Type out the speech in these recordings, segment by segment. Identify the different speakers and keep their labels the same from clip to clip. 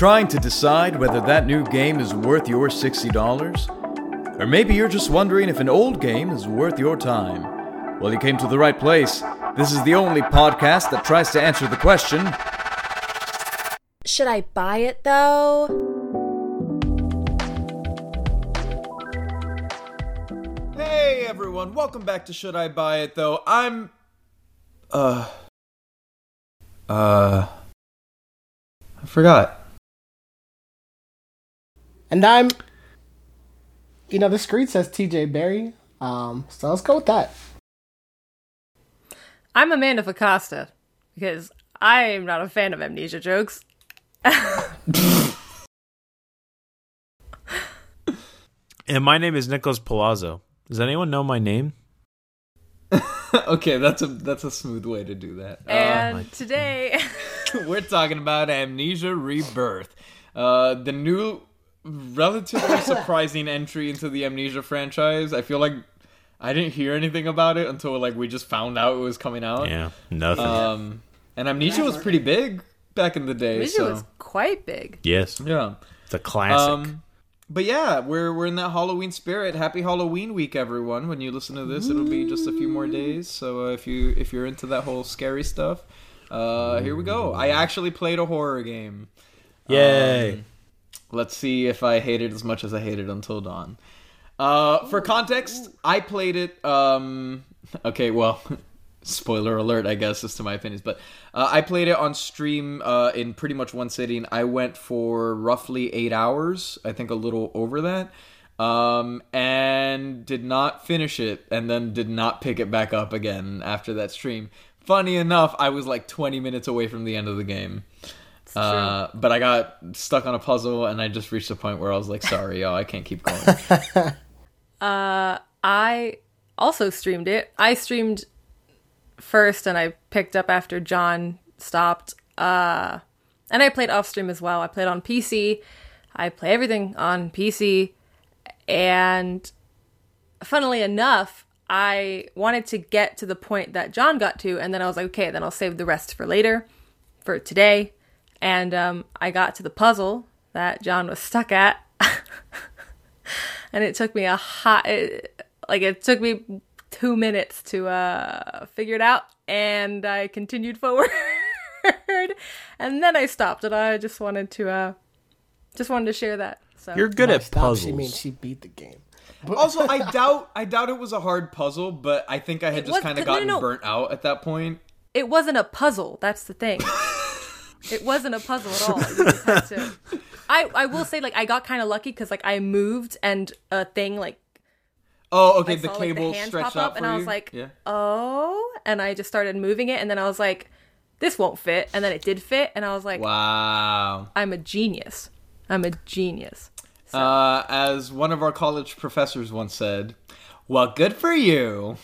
Speaker 1: trying to decide whether that new game is worth your $60? Or maybe you're just wondering if an old game is worth your time? Well, you came to the right place. This is the only podcast that tries to answer the question
Speaker 2: Should I buy it though?
Speaker 1: Hey everyone, welcome back to Should I Buy It Though. I'm. Uh. Uh. I forgot.
Speaker 3: And I'm, you know, the screen says TJ Berry. Um, so let's go with that.
Speaker 4: I'm Amanda Focosta because I am not a fan of amnesia jokes.
Speaker 5: And my name is Nicholas Palazzo. Does anyone know my name?
Speaker 1: okay, that's a that's a smooth way to do that.
Speaker 4: And today,
Speaker 1: Uh, we're talking about Amnesia Rebirth, uh, the new, relatively surprising entry into the Amnesia franchise. I feel like I didn't hear anything about it until like we just found out it was coming out.
Speaker 5: Yeah, nothing.
Speaker 1: Um, and Amnesia was pretty big back in the day.
Speaker 4: amnesia
Speaker 1: so
Speaker 4: was quite big.
Speaker 5: yes,
Speaker 1: yeah.
Speaker 5: the classic.
Speaker 1: Um, but yeah, we're we're in that Halloween spirit. Happy Halloween week, everyone! When you listen to this, it'll be just a few more days. So uh, if you if you're into that whole scary stuff, uh, here we go. I actually played a horror game.
Speaker 5: Yay!
Speaker 1: um, Let's see if I hate it as much as I hated Until Dawn. Uh, for context, I played it. Um, okay, well, spoiler alert, I guess, as to my opinions, but uh, I played it on stream uh, in pretty much one sitting. I went for roughly eight hours, I think a little over that, um, and did not finish it, and then did not pick it back up again after that stream. Funny enough, I was like 20 minutes away from the end of the game. Uh, but I got stuck on a puzzle, and I just reached a point where I was like, "Sorry, yo, I can't keep going."
Speaker 4: I also streamed it. I streamed first and I picked up after John stopped. Uh and I played off stream as well. I played on PC. I play everything on PC. And funnily enough, I wanted to get to the point that John got to, and then I was like, okay, then I'll save the rest for later, for today. And um, I got to the puzzle that John was stuck at. and it took me a hot it, like it took me two minutes to uh figure it out and i continued forward and then i stopped and i just wanted to uh just wanted to share that so
Speaker 5: You're good at
Speaker 3: stop,
Speaker 5: puzzles.
Speaker 3: She means she beat the game.
Speaker 1: also, I doubt, I doubt it was a hard puzzle, but I think I had just kind of
Speaker 4: no, no,
Speaker 1: gotten
Speaker 4: no.
Speaker 1: burnt out at that point.
Speaker 4: it wasn't a puzzle that's the thing it wasn't a puzzle at all You just had to- i i will say like i got kind of lucky because like i moved and a thing like
Speaker 1: Oh, okay,
Speaker 4: I
Speaker 1: the
Speaker 4: saw, like,
Speaker 1: cable
Speaker 4: hands
Speaker 1: stretched
Speaker 4: pop
Speaker 1: out
Speaker 4: up, and
Speaker 1: for
Speaker 4: I was
Speaker 1: you?
Speaker 4: like,
Speaker 1: yeah.
Speaker 4: oh, and I just started moving it, and then I was like, this won't fit, and then it did fit, and I was like,
Speaker 1: Wow.
Speaker 4: I'm a genius. I'm a genius.
Speaker 1: Uh, as one of our college professors once said, "Well, good for you."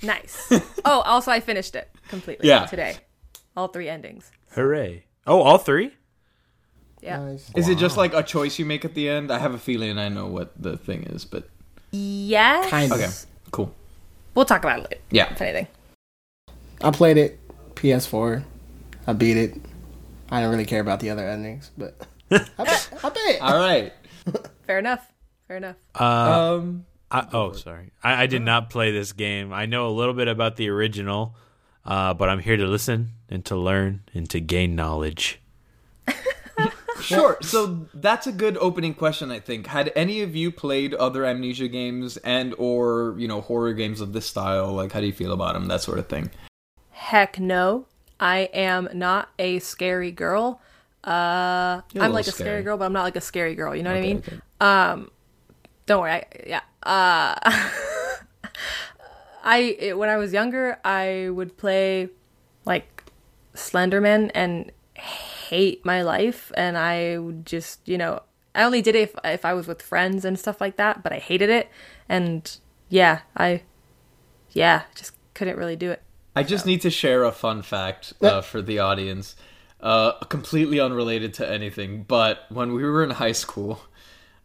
Speaker 4: Nice. oh, also I finished it completely
Speaker 1: Yeah.
Speaker 4: today. All three endings.
Speaker 5: Hooray! Oh, all three.
Speaker 4: Yeah.
Speaker 3: Nice.
Speaker 1: Is it just like a choice you make at the end? I have a feeling I know what the thing is, but
Speaker 4: Yes.
Speaker 3: Kind of.
Speaker 1: okay, cool.
Speaker 4: We'll talk about it later.
Speaker 1: Yeah.
Speaker 4: If anything.
Speaker 3: I played it PS4. I beat it. I don't really care about the other endings, but I bet. I bet.
Speaker 1: All right.
Speaker 4: Fair enough. Fair enough.
Speaker 5: Uh,
Speaker 1: Um.
Speaker 5: I, oh, sorry. I, I did not play this game. I know a little bit about the original, uh, but I'm here to listen and to learn and to gain knowledge.
Speaker 1: Sure. So that's a good opening question, I think. Had any of you played other Amnesia games and or you know horror games of this style? Like, how do you feel about them? That sort of thing.
Speaker 4: Heck no. I am not a scary girl. Uh
Speaker 1: You're a
Speaker 4: I'm
Speaker 1: little
Speaker 4: like a scary.
Speaker 1: scary.
Speaker 4: girl, but I'm not like a scary girl, you know what I mean?
Speaker 1: okay.
Speaker 4: Um don't worry. I, yeah. Uh I it, when I was younger, I would play like Slenderman and hate my life and I just, you know, I only did it if if I was with friends and stuff like that, but I hated it and yeah, I yeah, just couldn't really do it.
Speaker 1: I just need to share a fun fact uh, for the audience, uh, completely unrelated to anything. But when we were in high school,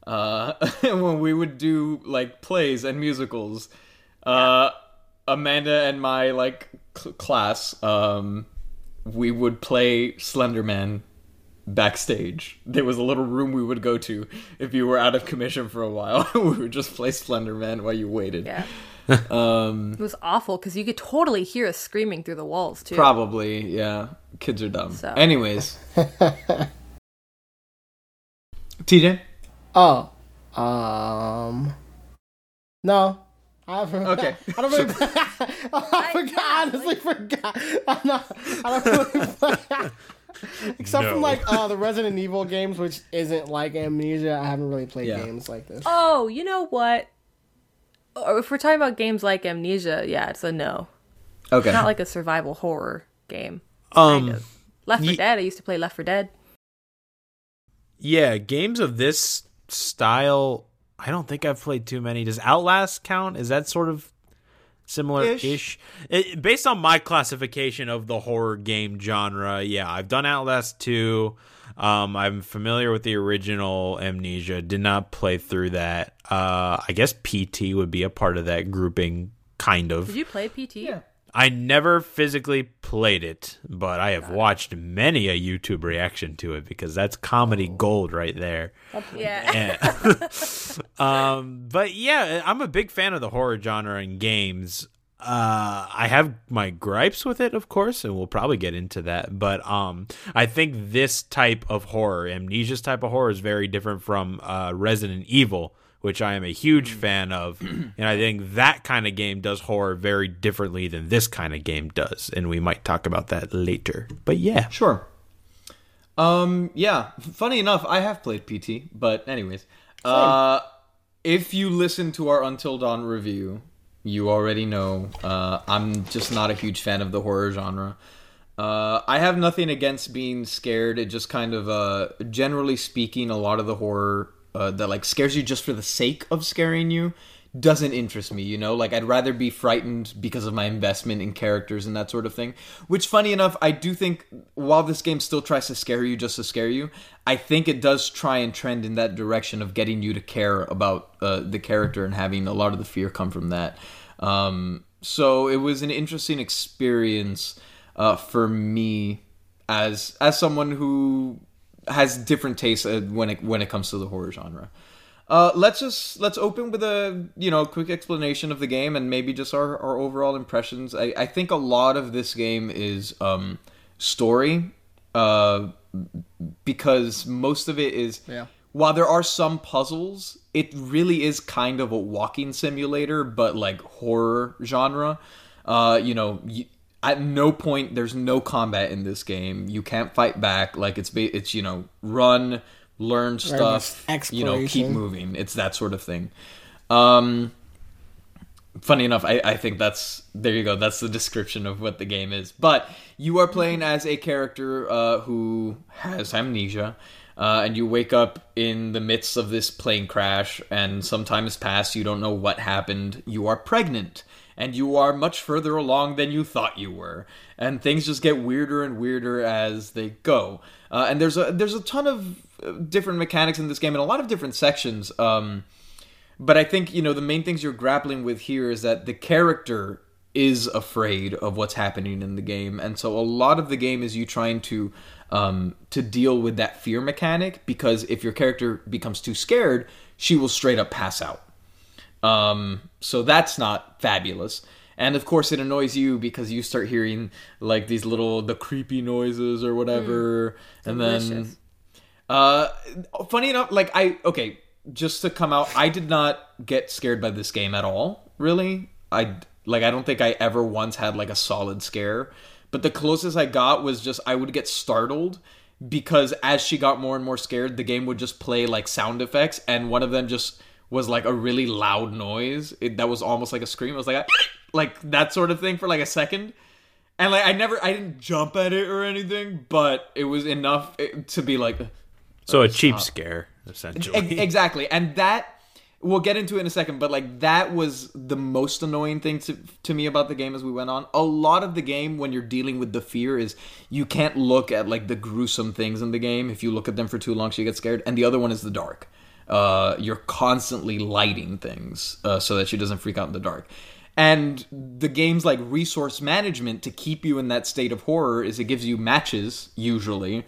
Speaker 1: uh, when we would do like plays and musicals, uh, Amanda and my like cl- class, um, we would play Slenderman backstage. There was a little room we would go to if you were out of commission for a while. we would just play Slender Man while you waited.
Speaker 4: Yeah.
Speaker 1: Um,
Speaker 4: It was awful because you could totally hear us screaming through the walls too.
Speaker 1: Probably, yeah. Kids are dumb.
Speaker 4: So-
Speaker 1: Anyways. TJ?
Speaker 3: Oh, um, no. I haven't,
Speaker 1: Okay.
Speaker 3: I don't really. I forgot. I honestly forgot. I'm not. I don't really play. Except
Speaker 5: No.
Speaker 3: from like uh, the Resident Evil games, which isn't like Amnesia. I haven't really played
Speaker 1: Yeah.
Speaker 3: games like this.
Speaker 4: Oh, you know what? If we're talking about games like Amnesia, yeah, it's a no.
Speaker 1: Okay.
Speaker 4: Not like a survival horror game.
Speaker 5: Um,
Speaker 4: Kind of. Left 4
Speaker 5: ye-
Speaker 4: Dead. I used to play Left 4 Dead.
Speaker 5: yeah, games of this style. I don't think I've played too many. Does Outlast count? Is that sort of similar-ish? Based on my classification of the horror game genre, yeah, I've done Outlast 2. Um, I'm familiar with the original Amnesia. Did not play through that. Uh, I guess PT would be a part of that grouping, kind of.
Speaker 4: Did you play PT?
Speaker 1: Yeah.
Speaker 5: I never physically played it, but I have watched many a YouTube reaction to it because that's comedy gold right there.
Speaker 4: Yeah.
Speaker 5: Yeah. um, but yeah, I'm a big fan of the horror genre in games. Uh, I have my gripes with it, of course, and we'll probably get into that. But um, I think this type of horror, Amnesia's type of horror, is very different from uh, Resident Evil, which I am a huge fan of, and I think that kind of game does horror very differently than this kind of game does, and we might talk about that later. But yeah,
Speaker 1: Sure. Um, yeah. Funny enough, I have played PT, but anyways. Uh, if you listen to our Until Dawn review, you already know uh, I'm just not a huge fan of the horror genre. Uh, I have nothing against being scared. It just kind of, uh, generally speaking, a lot of the horror uh, that like scares you just for the sake of scaring you doesn't interest me. You know, like I'd rather be frightened because of my investment in characters and that sort of thing. Which, funny enough, I do think while this game still tries to scare you just to scare you, I think it does try and trend in that direction of getting you to care about uh, the character and having a lot of the fear come from that. Um, so it was an interesting experience uh, for me as as someone who has different tastes uh, when it when it comes to the horror genre. Uh, let's just let's open with a you know quick explanation of the game and maybe just our, our overall impressions. I, I think a lot of this game is um, story, uh, because most of it is
Speaker 3: Yeah.
Speaker 1: while there are some puzzles, it really is kind of a walking simulator, but like horror genre. Uh, you know, at no point there's no combat in this game. You can't fight back. Like it's it's you know run, learn stuff, you know, keep moving. It's that sort of thing. Um, funny enough, I, I think that's there you go. That's the description of what the game is. But you are playing as a character uh, who has amnesia, uh, and you wake up in the midst of this plane crash, and some time has passed. You don't know what happened. You are pregnant. And you are much further along than you thought you were, and things just get weirder and weirder as they go. Uh, and there's a there's a ton of uh, different mechanics in this game, and a lot of different sections. Um, but I think you know the main things you're grappling with here is that the character is afraid of what's happening in the game, and so a lot of the game is you trying to um, to deal with that fear mechanic because if your character becomes too scared, she will straight up pass out. Um, so that's not fabulous. And of course, it annoys you because you start hearing like these little the creepy noises or whatever, and then uh, funny enough, like I okay, just to come out, I did not get scared by this game at all. Really, I like I don't think I ever once had like a solid scare. But the closest I got was just I would get startled because as she got more and more scared, the game would just play like sound effects, and one of them just was like a really loud noise. It, that was almost like a scream. It was like a, like that sort of thing for like a second. And like I never, I didn't jump at it or anything, but it was enough eh, to be like,
Speaker 5: so a cheap scare essentially.
Speaker 1: Ex- exactly. And that we'll get into it in a second but like that was the most annoying thing to, to me about the game as we went on. A lot of the game when you're dealing with the fear is you can't look at like the gruesome things in the game. If you look at them for too long so you get scared. And the other one is the dark uh, you're constantly lighting things uh, so that she doesn't freak out in the dark. And the game's like resource management to keep you in that state of horror is it gives you matches usually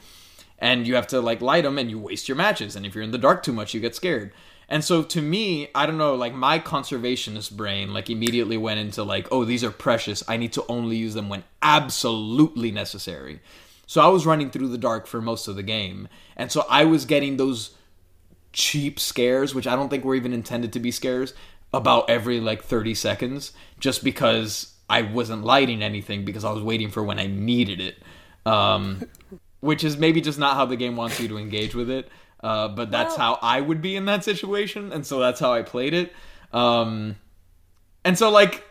Speaker 1: and you have to like light them and you waste your matches and if you're in the dark too much you get scared. And so to me i don't know like my conservationist brain like immediately went into like oh these are precious i need to only use them when absolutely necessary. So i was running through the dark for most of the game and so i was getting those cheap scares which i don't think were even intended to be scares about every like 30 seconds just because i wasn't lighting anything because i was waiting for when i needed it um, which is maybe just not how the game wants you to engage with it. Uh, but that's
Speaker 4: Well-
Speaker 1: how I would be in that situation, and so that's how I played it. Um, and so like,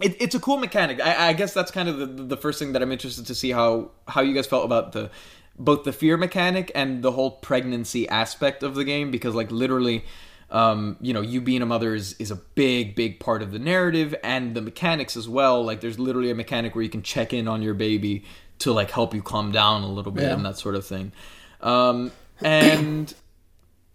Speaker 1: it, it's a cool mechanic. I, I guess that's kind of the, the first thing that I'm interested to see how how you guys felt about the both the fear mechanic and the whole pregnancy aspect of the game because like literally. Um, you know, you being a mother is, is a big, big part of the narrative and the mechanics as well. Like, there's literally a mechanic where you can check in on your baby to like help you calm down a little bit
Speaker 3: Yeah.
Speaker 1: and that sort of thing. Um, and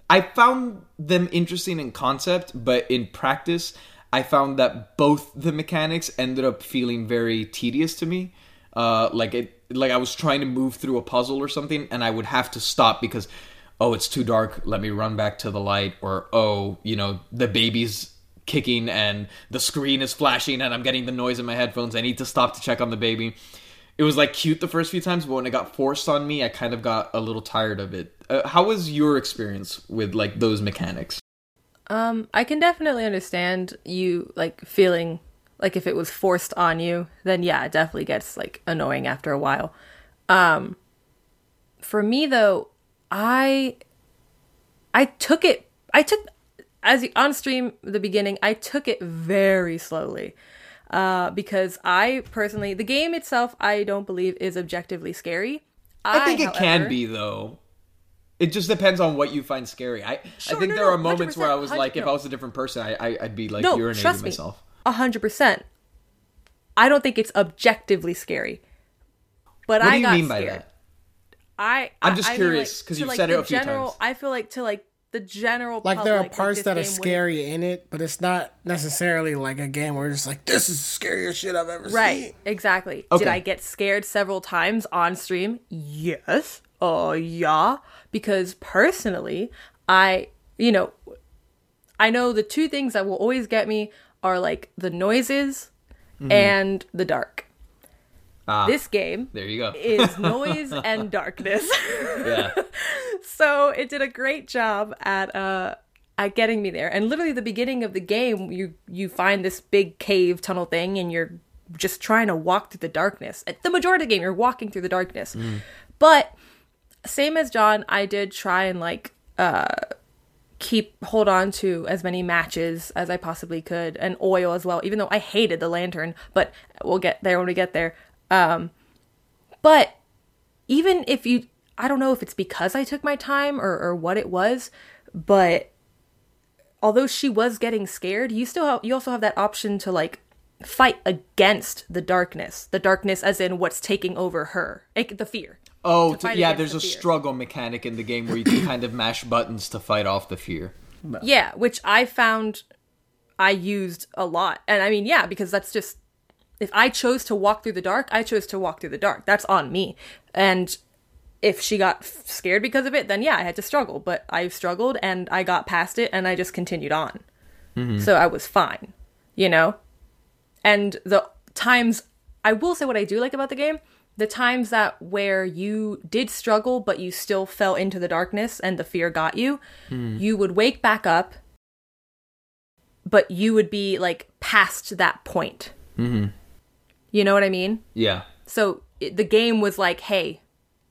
Speaker 1: I found them interesting in concept, but in practice, I found that both the mechanics ended up feeling very tedious to me. Uh, like it, like I was trying to move through a puzzle or something, and I would have to stop because, oh, it's too dark. Let me run back to the light, or oh, you know, the baby's kicking and the screen is flashing, and I'm getting the noise in my headphones. I need to stop to check on the baby it was like cute the first few times, but when it got forced on me, I kind of got a little tired of it. Uh, how was your experience with like those mechanics?
Speaker 4: Um, I can definitely understand you like feeling like if it was forced on you, then yeah, it definitely gets like annoying after a while. Um, for me though, I I took it. I took as on stream the beginning. I took it very slowly. Uh, because I personally, the game itself, I don't believe is objectively scary.
Speaker 1: I think it can be though. It just depends on what you find scary. I
Speaker 4: Sure,
Speaker 1: I think
Speaker 4: no,
Speaker 1: there
Speaker 4: no,
Speaker 1: are moments where I was
Speaker 4: 100%,
Speaker 1: like, if I was a different person, I, I I'd be like
Speaker 4: no,
Speaker 1: urinating myself.
Speaker 4: A hundred percent. I don't think it's objectively scary, but
Speaker 1: What
Speaker 4: I
Speaker 1: do you
Speaker 4: got
Speaker 1: mean by
Speaker 4: scared.
Speaker 1: that?
Speaker 4: I
Speaker 1: I'm just
Speaker 4: I
Speaker 1: curious, because
Speaker 4: to,
Speaker 1: you've
Speaker 4: like,
Speaker 1: said it
Speaker 4: the
Speaker 1: a few
Speaker 4: general,
Speaker 1: times.
Speaker 4: I feel like to like the general
Speaker 3: Like there are parts
Speaker 4: this
Speaker 3: that are
Speaker 4: game wouldn't-
Speaker 3: scary in it, but it's not necessarily like a game where it's like this is the scariest shit I've ever
Speaker 4: Right,
Speaker 3: seen.
Speaker 4: Right, exactly.
Speaker 1: Okay.
Speaker 4: Did I get scared several times on stream? Yes. Oh, yeah. Because personally, I, you know, I know the two things that will always get me are like the noises and the dark.
Speaker 1: Mm-hmm. Ah,
Speaker 4: This game
Speaker 1: there you go.
Speaker 4: is noise and darkness.
Speaker 1: yeah.
Speaker 4: so it did a great job at uh at getting me there. And literally the beginning of the game, you you find this big cave tunnel thing and you're just trying to walk through the darkness. The majority of the game you're walking through the darkness. But same as John, I did try and like uh keep hold on to as many matches as I possibly could and oil as well, even though I hated the lantern, but we'll get there when we get there. Um but even if you I don't know if it's because I took my time or, or what it was, but although she was getting scared, you still have, you also have that option to like fight against the darkness. The darkness as in what's taking over her. Like, the fear.
Speaker 1: Oh,
Speaker 4: To
Speaker 1: t-
Speaker 4: fight
Speaker 1: yeah. There's
Speaker 4: the
Speaker 1: a
Speaker 4: fear.
Speaker 1: struggle mechanic in the game where you can kind of mash buttons to fight off the fear.
Speaker 4: Yeah, which I found I used a lot. And I mean, yeah, because that's just if I chose to walk through the dark, I chose to walk through the dark. That's on me. And if she got scared because of it, then yeah, I had to struggle. But I struggled and I got past it and I just continued on. Mm-hmm. So I was fine, you know? And the times, I will say what I do like about the game the times that where you did struggle, but you still fell into the darkness and the fear got you, you would wake back up, but you would be like past that point.
Speaker 1: Mm-hmm.
Speaker 4: You know what I mean?
Speaker 1: Yeah.
Speaker 4: So it, the game was like, hey,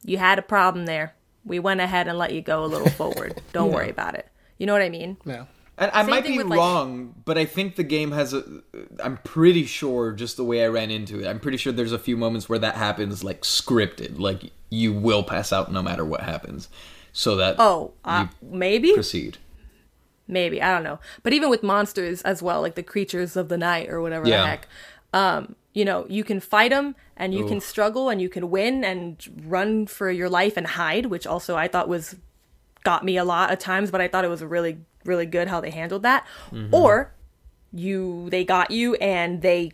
Speaker 4: you had a problem there. We went ahead and let you go a little forward. Don't worry about it. You know what I mean?
Speaker 3: No.
Speaker 1: And I
Speaker 4: Same
Speaker 1: might be
Speaker 4: with, like-
Speaker 1: wrong, but I think the game has a. I'm pretty sure, just the way I ran into it, I'm pretty sure there's a few moments where that happens, like scripted, like you will pass out no matter what happens, so that
Speaker 4: Oh, uh, maybe?
Speaker 1: proceed.
Speaker 4: maybe i don't know but even with monsters as well like the creatures of the night or whatever
Speaker 1: Yeah.
Speaker 4: the heck um you know you can fight them and you can struggle and you can win and run for your life and hide which also i thought was got me a lot of times but i thought it was really really good how they handled that mm-hmm. or you they got you and they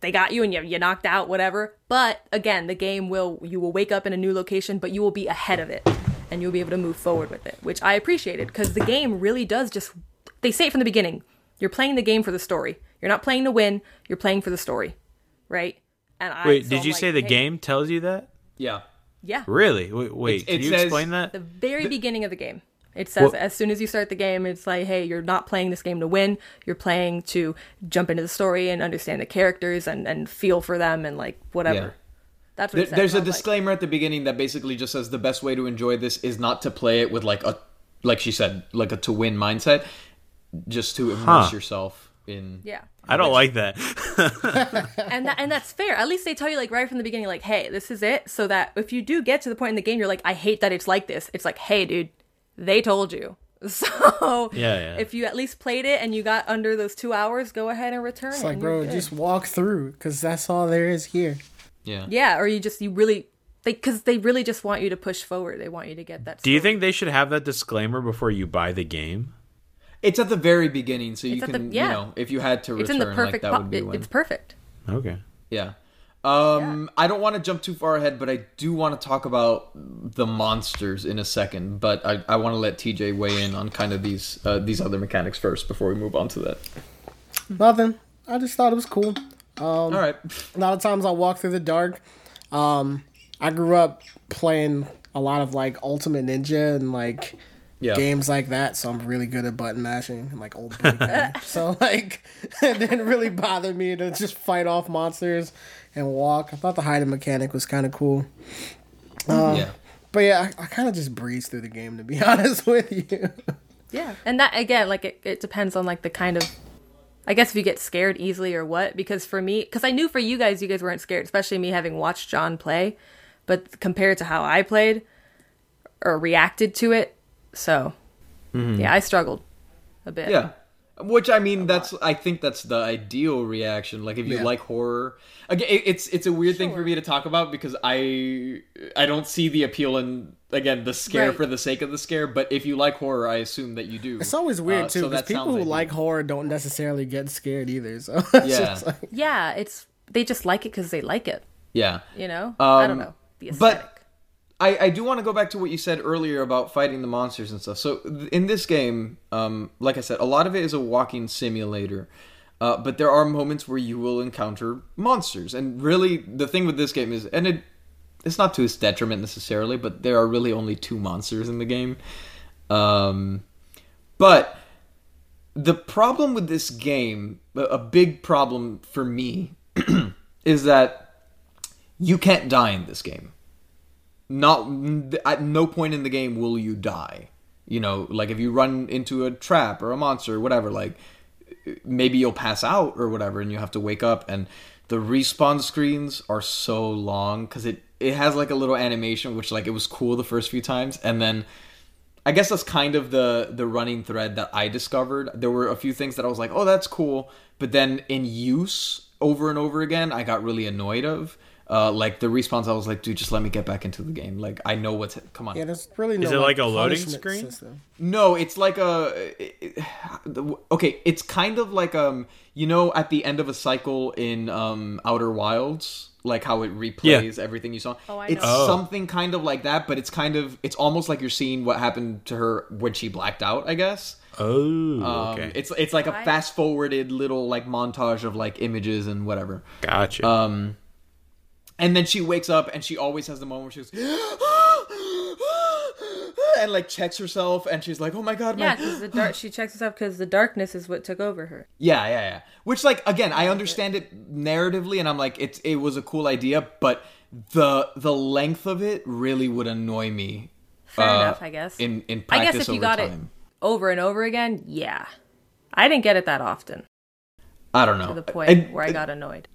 Speaker 4: they got you and you you knocked out whatever. But again, the game will you will wake up in a new location, but you will be ahead of it and you'll be able to move forward with it, which I appreciated because the game really does just they say it from the beginning. You're playing the game for the story. You're not playing to win, you're playing for the story. Right? And I
Speaker 5: Wait,
Speaker 4: so
Speaker 5: did
Speaker 4: I'm
Speaker 5: you
Speaker 4: like,
Speaker 5: say the
Speaker 4: hey,
Speaker 5: game tells you that?
Speaker 1: Yeah.
Speaker 4: Yeah.
Speaker 5: Really? Wait, wait
Speaker 1: It-
Speaker 5: can
Speaker 1: it
Speaker 5: you
Speaker 1: says-
Speaker 5: explain that?
Speaker 4: the very beginning of the game. It says
Speaker 5: Well-
Speaker 4: as soon as you start the game, it's like, hey, you're not playing this game to win. You're playing to jump into the story and understand the characters and, and feel for them and like whatever.
Speaker 1: Yeah.
Speaker 4: That's what
Speaker 1: There,
Speaker 4: it says.
Speaker 1: there's
Speaker 4: a
Speaker 1: a
Speaker 4: I was like,
Speaker 1: disclaimer at the beginning that basically just says the best way to enjoy this is not to play it with like a, like she said, like a to win mindset, just to immerse
Speaker 5: Huh.
Speaker 1: yourself in.
Speaker 4: yeah.
Speaker 5: I don't like that.
Speaker 4: and that and that's fair. At least they tell you like right from the beginning, like, hey, this is it. So that if you do get to the point in the game, you're like, I hate that it's like this. It's like, hey, dude, they told you. So
Speaker 5: Yeah, yeah.
Speaker 4: if you at least played it and you got under those two hours, go ahead and return.
Speaker 3: It's like, bro,
Speaker 4: good.
Speaker 3: just walk through because that's all there is here.
Speaker 1: Yeah.
Speaker 4: yeah, or you just you really they because they really just want you to push forward. They want you to get that.
Speaker 5: Do you think they should have that disclaimer before you buy the game?
Speaker 1: It's at the very beginning, so you
Speaker 4: It's at the-
Speaker 1: can,
Speaker 4: yeah.
Speaker 1: you know, if you had to
Speaker 4: it's
Speaker 1: return,
Speaker 4: in the perfect?
Speaker 1: like that
Speaker 4: po-
Speaker 1: would be
Speaker 4: it-
Speaker 1: when.
Speaker 4: it's perfect.
Speaker 5: Okay.
Speaker 1: Yeah. Um, I don't want to jump too far ahead, but I do want to talk about the monsters in a second. But I, I want to let TJ weigh in on kind of these uh, these other mechanics first before we move on to that.
Speaker 3: Nothing. I just thought it was cool.
Speaker 1: All right.
Speaker 3: A lot of times I walk through the dark. Um, I grew up playing a lot of like Ultimate Ninja and like
Speaker 1: Yeah.
Speaker 3: games like that, so I'm really good at button mashing and like old boy. So like it didn't really bother me to just fight off monsters and walk. I thought the hiding mechanic was kind of cool.
Speaker 1: Uh, yeah.
Speaker 3: But yeah, I, I kind of just breezed through the game to be honest with you.
Speaker 4: Yeah, and that again, like it, it depends on like the kind of. I guess if you get scared easily or what, because for me, because I knew for you guys, you guys weren't scared, especially me having watched John play, but compared to how I played or reacted to it, so yeah, I struggled a bit.
Speaker 1: Yeah. Which I mean, that's I think that's the ideal reaction. Like if you
Speaker 3: Yeah.
Speaker 1: like horror, again, it's it's a weird thing for me to talk about because I I don't see the appeal in again the scare
Speaker 4: Right.
Speaker 1: for the sake of the scare. But if you like horror, I assume that you do.
Speaker 3: It's always weird
Speaker 1: Uh,
Speaker 3: too because
Speaker 1: that
Speaker 3: people who
Speaker 1: ideal.
Speaker 3: like horror don't necessarily get scared either. So it's
Speaker 1: Yeah.
Speaker 3: just like,
Speaker 4: yeah, it's they just like it because they like it.
Speaker 1: yeah.
Speaker 4: You know, I don't
Speaker 1: Um,
Speaker 4: know the
Speaker 1: but-
Speaker 4: aesthetic.
Speaker 1: I, I do want to go back to what you said earlier about fighting the monsters and stuff. So in this game, um, like I said, a lot of it is a walking simulator. Uh, but there are moments where you will encounter monsters, and really the thing with this game is, and it it's not to its detriment necessarily, but there are really only two monsters in the game. Um, but the problem with this game, a big problem for me, is that you can't die in this game not at no point in the game will you die you know like if you run into a trap or a monster or whatever like maybe you'll pass out or whatever and you have to wake up and the respawn screens are so long because it it has like a little animation which like it was cool the first few times and then I guess that's kind of the the running thread that I discovered. There were a few things that I was like, "Oh, that's cool," but then in use over and over again, I got really annoyed of. Uh, like the respawns, I was like, "Dude, just let me get back into the game. Like, I know what's come on."
Speaker 3: yeah, there's really no.
Speaker 5: Is it like a loading screen?
Speaker 3: System.
Speaker 1: No, it's like a it- it- okay. It's kind of like um, you know, at the end of a cycle in um Outer Wilds, like how it replays everything you saw.
Speaker 4: Oh, I
Speaker 1: it's
Speaker 4: know.
Speaker 5: Oh.
Speaker 1: something kind of like that, but it's kind of it's almost like you're seeing what happened to her when she blacked out. I guess.
Speaker 5: Oh,
Speaker 1: Um,
Speaker 5: okay.
Speaker 1: It's it's like a fast forwarded little like montage of like images and whatever.
Speaker 5: gotcha.
Speaker 1: Um, and then she wakes up and she always has the moment where she goes and like checks herself and she's like, "Oh my god, my
Speaker 4: Yeah, because the dark. She checks herself because the darkness is what took over her.
Speaker 1: Yeah, yeah, yeah. Which, like, again, I understand it narratively, and I'm like, it's it was a cool idea, but the the length of it really would annoy me.
Speaker 4: Fair
Speaker 1: uh,
Speaker 4: enough, I guess.
Speaker 1: In in
Speaker 4: I
Speaker 1: practice
Speaker 4: guess if you
Speaker 1: over
Speaker 4: got it
Speaker 1: time.
Speaker 4: over and over again, yeah. I didn't get it that often
Speaker 1: I don't know
Speaker 4: to the point
Speaker 1: I-
Speaker 4: where I got annoyed.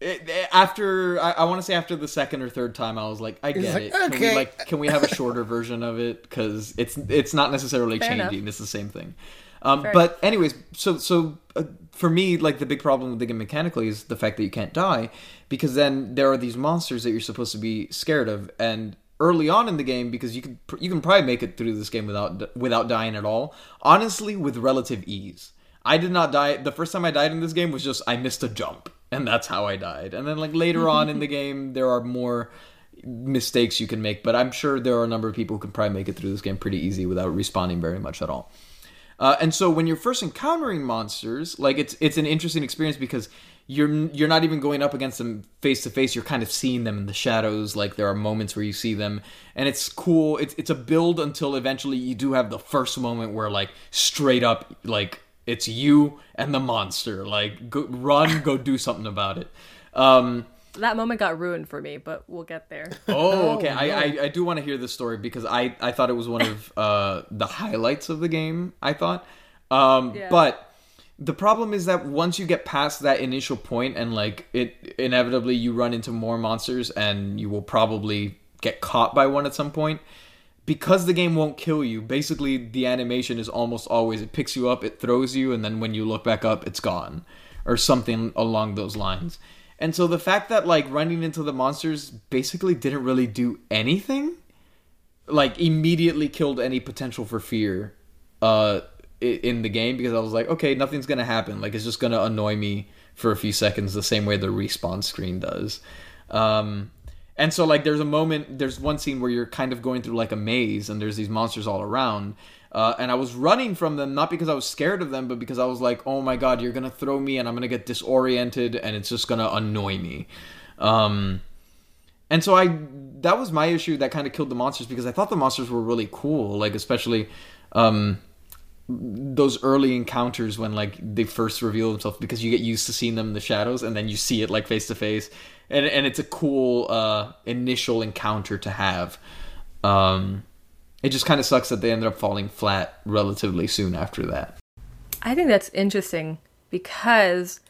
Speaker 1: It- after I, I want to say after the second or third time, I was like, I get
Speaker 3: like,
Speaker 1: it. Can we
Speaker 3: okay.
Speaker 1: like can we have a shorter version of it? Because it's it's not necessarily
Speaker 4: Fair enough.
Speaker 1: changing. It's the same thing. Um, but anyways, so so uh, for me, like the big problem with the game mechanically is the fact that you can't die, because then there are these monsters that you're supposed to be scared of, and early on in the game, because you can pr- you can probably make it through this game without without dying at all. Honestly, with relative ease. I did not die. The first time I died in this game was just I missed a jump, and that's how I died. And then like later on in the game, there are more mistakes you can make, but I'm sure there are a number of people who can probably make it through this game pretty easy without respawning very much at all. Uh, and so when you're first encountering monsters, like it's it's an interesting experience because you're you're not even going up against them face to face. You're kind of seeing them in the shadows. Like there are moments where you see them, and it's cool. It's it's a build until eventually you do have the first moment where like straight up like it's you and the monster. Like go, run, go do something about it. Um,
Speaker 4: That moment got ruined for me, but we'll get there.
Speaker 1: Oh, okay. I, I, I do want to hear this story because I, I thought it was one of uh, the highlights of the game. I thought, um,
Speaker 4: Yeah.
Speaker 1: but the problem is that once you get past that initial point and like it inevitably you run into more monsters and you will probably get caught by one at some point because the game won't kill you basically the animation is almost always it picks you up it throws you and then when you look back up it's gone or something along those lines and so the fact that like running into the monsters basically didn't really do anything like immediately killed any potential for fear uh in the game because I was like, okay, nothing's gonna happen. Like it's just gonna annoy me for a few seconds the same way the respawn screen does. Um and so like there's a moment there's one scene where you're kind of going through like a maze and there's these monsters all around. Uh, and I was running from them not because I was scared of them, but because I was like, "Oh my god, you're gonna throw me, and I'm gonna get disoriented, and it's just gonna annoy me." Um, and so I that was my issue that kind of killed the monsters because I thought the monsters were really cool, like especially um those early encounters when like they first reveal themselves because you get used to seeing them in the shadows and then you see it like face to face and and it's a cool uh initial encounter to have. Um it just kind of sucks that they ended up falling flat relatively soon after that.
Speaker 4: I think that's interesting because,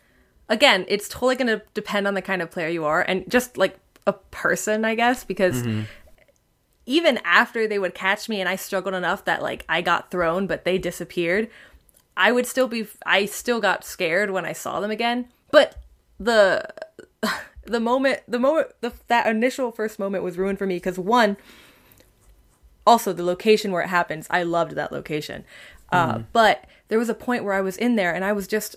Speaker 4: again, it's totally going to depend on the kind of player you are and just like a person, I guess, because even after they would catch me and I struggled enough that like I got thrown, but they disappeared, I would still be, I still got scared when I saw them again. But the, the moment, the moment, the, that initial first moment was ruined for me because one, also the location where it happens i loved that location uh, but there was a point where i was in there and i was just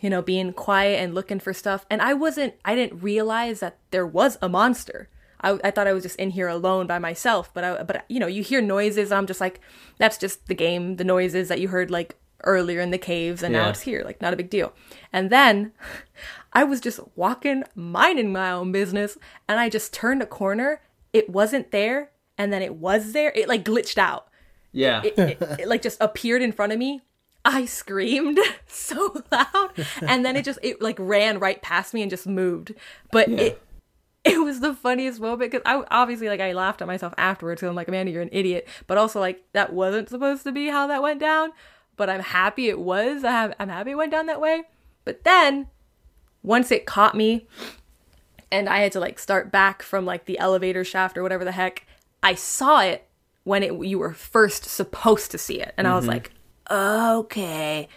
Speaker 4: you know being quiet and looking for stuff and i wasn't i didn't realize that there was a monster I, I thought I was just in here alone by myself, but I, but you know, you hear noises. I'm just like, that's just the game, the noises that you heard like earlier in the caves, and now it's here, like not a big deal. And then I was just walking, minding my own business, and I just turned a corner. It wasn't there, and then it was there. It like glitched out.
Speaker 1: Yeah.
Speaker 4: It, it, it like just appeared in front of me. I screamed so loud, and then it just it like ran right past me and just moved. But it it was the funniest moment because I obviously like I laughed at myself afterwards. So I'm like, Amanda, you're an idiot. But also like that wasn't supposed to be how that went down. But I'm happy it was. I have, I'm happy it went down that way. But then once it caught me, and I had to like start back from like the elevator shaft or whatever the heck, I saw it when it you were first supposed to see it, and I was mm-hmm. like, okay.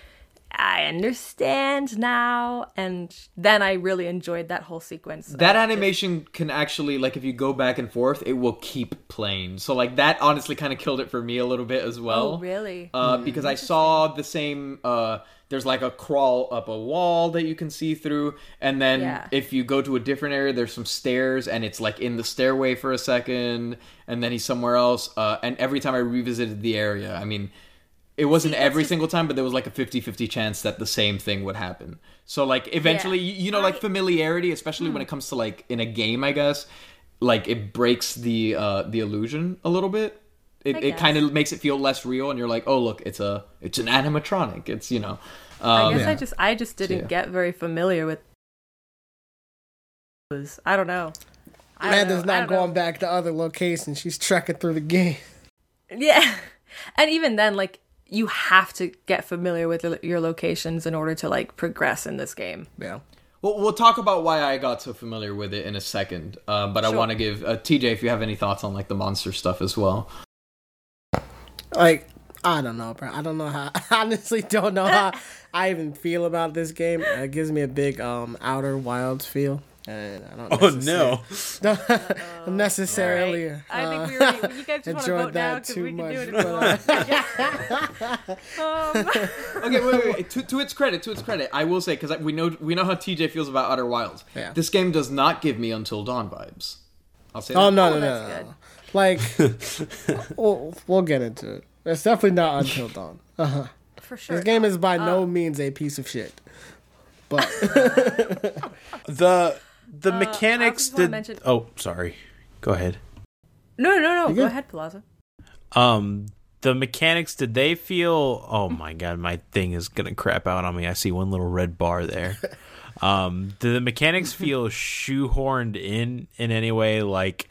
Speaker 4: I understand now, and then I really enjoyed that whole sequence.
Speaker 1: that animation can actually like if you go back and forth it will keep playing so like that honestly kind of killed it for me a little bit as well
Speaker 4: Oh, really?
Speaker 1: uh, because i saw the same uh, there's like a crawl up a wall that you can see through and then
Speaker 4: Yeah.
Speaker 1: if you go to a different area there's some stairs and it's like in the stairway for a second and then he's somewhere else uh, and every time i revisited the area i mean it wasn't every single time but there was like a 50-50 chance that the same thing would happen so like eventually
Speaker 4: Yeah.
Speaker 1: you, you know like familiarity especially when it comes to like in a game i guess like it breaks the uh the illusion a little bit it,
Speaker 4: I
Speaker 1: it kind of makes it feel less real and you're like oh look it's a it's an animatronic it's you know
Speaker 4: I
Speaker 1: um,
Speaker 4: guess I just I just didn't
Speaker 1: yeah.
Speaker 4: get very familiar with. Was I don't know. I don't
Speaker 3: Amanda's
Speaker 4: know. I
Speaker 3: not
Speaker 4: don't know.
Speaker 3: going back to other locations. She's trekking through the game.
Speaker 4: Yeah, and even then, like you have to get familiar with your- your locations in order to like progress in this game.
Speaker 3: Yeah.
Speaker 1: Well, we'll talk about why I got so familiar with it in a second. Um, but I want to give uh, TJ if you have any thoughts on like the monster stuff as well.
Speaker 3: Like, I don't know, bro. I don't know how. I honestly don't know how I even feel about this game. It gives me a big um Outer Wilds feel. And I don't
Speaker 5: Oh no.
Speaker 3: don't necessarily.
Speaker 4: Right. I
Speaker 3: uh,
Speaker 4: think we already, you guys just want to
Speaker 3: enjoyed
Speaker 4: vote now because
Speaker 3: too
Speaker 4: we can
Speaker 3: much,
Speaker 4: do it
Speaker 3: but, uh,
Speaker 4: um,
Speaker 1: Okay, wait, wait, wait. To, to its credit, to its credit, I will say because we know we know how TJ feels about Outer Wilds.
Speaker 3: Yeah.
Speaker 1: This game does not give me Until Dawn vibes. I'll say.
Speaker 3: Oh
Speaker 1: that.
Speaker 3: no,
Speaker 4: Oh,
Speaker 3: no, no, no,
Speaker 4: good.
Speaker 3: Like, we'll, we'll get into it. It's definitely not Until Dawn. Uh-huh.
Speaker 4: for sure.
Speaker 3: This game is by no means a piece of shit. But
Speaker 5: The the
Speaker 4: Uh,
Speaker 5: mechanics did.
Speaker 4: mention-
Speaker 5: Oh, sorry. Go ahead.
Speaker 4: No, no, no.
Speaker 3: You
Speaker 4: Go
Speaker 3: good?
Speaker 4: ahead, Plaza.
Speaker 5: Um, the mechanics did they feel? Oh my god, my thing is gonna crap out on me. I see one little red bar there. Um, did the mechanics feel shoehorned in in any way? Like,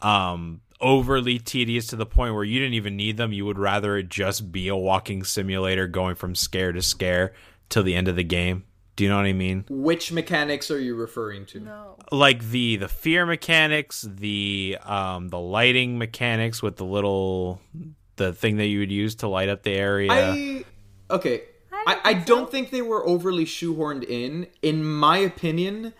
Speaker 5: um, overly tedious to the point where you didn't even need them. You would rather it just be a walking simulator going from scare to scare till the end of the game. Do you know what I mean?
Speaker 1: Which mechanics are you referring to?
Speaker 4: No.
Speaker 5: like the the fear mechanics, the um the lighting mechanics with the little the thing that you would use to light up the area.
Speaker 1: I okay. I, I don't think they were overly shoehorned in. In my opinion,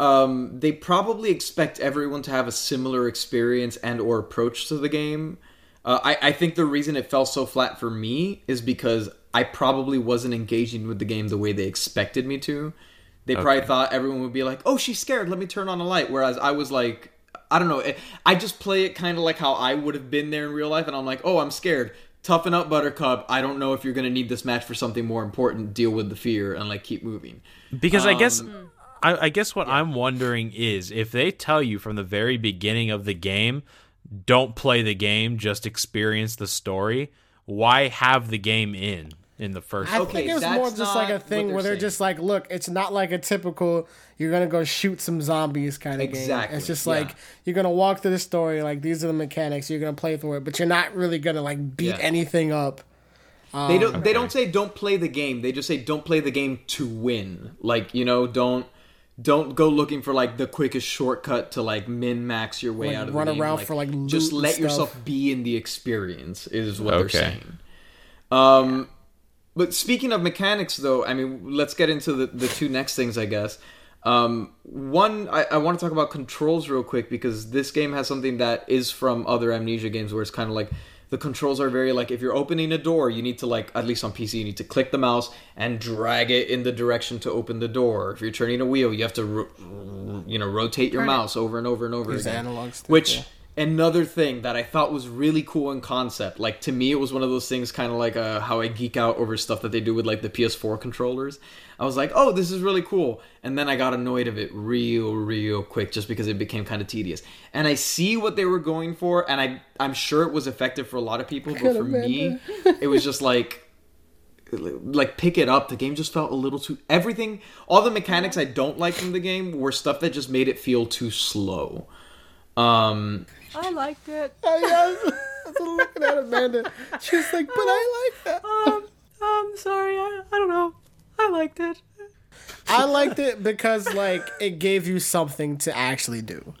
Speaker 1: um, they probably expect everyone to have a similar experience and or approach to the game. Uh, I, I think the reason it fell so flat for me is because I probably wasn't engaging with the game the way they expected me to. They probably thought everyone would be like, "Oh, she's scared. Let me turn on a light." Whereas I was like, I don't know. I just play it kind of like how I would have been there in real life, and I'm like, "Oh, I'm scared. Toughen up, Buttercup. I don't know if you're gonna need this match for something more important. Deal with the fear and like keep moving."
Speaker 5: because I guess
Speaker 1: Um,
Speaker 5: I, I guess what I'm wondering is if they tell you from the very beginning of the game, don't play the game, just experience the story. Why have the game in in the first?
Speaker 3: I
Speaker 1: Okay,
Speaker 3: think it was more just like a thing
Speaker 1: they're
Speaker 3: where they're
Speaker 1: saying.
Speaker 3: just like, look, it's not like a typical you're gonna go shoot some zombies kind of game.
Speaker 1: Exactly,
Speaker 3: It's just
Speaker 1: yeah.
Speaker 3: like you're gonna walk through the story, like these are the mechanics, you're gonna play through it, but you're not really gonna like beat
Speaker 1: Yeah.
Speaker 3: anything up.
Speaker 1: They don't. They don't say don't play the game. They just say don't play the game to win. Like you know, don't don't go looking for like the quickest shortcut to like min max your way
Speaker 3: Like,
Speaker 1: out of
Speaker 3: run
Speaker 1: the game.
Speaker 3: Run around for, like,
Speaker 1: just
Speaker 3: loot and
Speaker 1: let
Speaker 3: stuff.
Speaker 1: yourself be in the experience. Is what they're saying. Um, but speaking of mechanics, though, I mean, let's get into the the two next things, I guess. Um, one, I, I want to talk about controls real quick because this game has something that is from other Amnesia games where it's kind of like the controls are very like if you're opening a door, you need to like at least on PC you need to click the mouse and drag it in the direction to open the door. If you're turning a wheel, you have to ro- you know rotate your
Speaker 4: Turn it.
Speaker 1: mouse over and over and over
Speaker 3: Use
Speaker 1: again.
Speaker 3: analog stick,
Speaker 1: Which
Speaker 3: yeah.
Speaker 1: Another thing that I thought was really cool in concept. Like to me, it was one of those things, kind of like uh, how I geek out over stuff that they do with like the PS4 controllers. I was like, oh, this is really cool, and then I got annoyed of it real, real quick, just because it became kind of tedious. And I see what they were going for, and I I'm sure it was effective for a lot of people, but for me, it was just like like pick it up the game just felt a little too everything all the mechanics i don't like from the game were stuff that just made it feel too slow um
Speaker 4: I liked it.
Speaker 3: I, was, I was looking at Amanda. She was like, but I like that.
Speaker 4: Um, I'm sorry. I, I don't know. I liked it.
Speaker 3: I liked it because like it gave you something to actually do.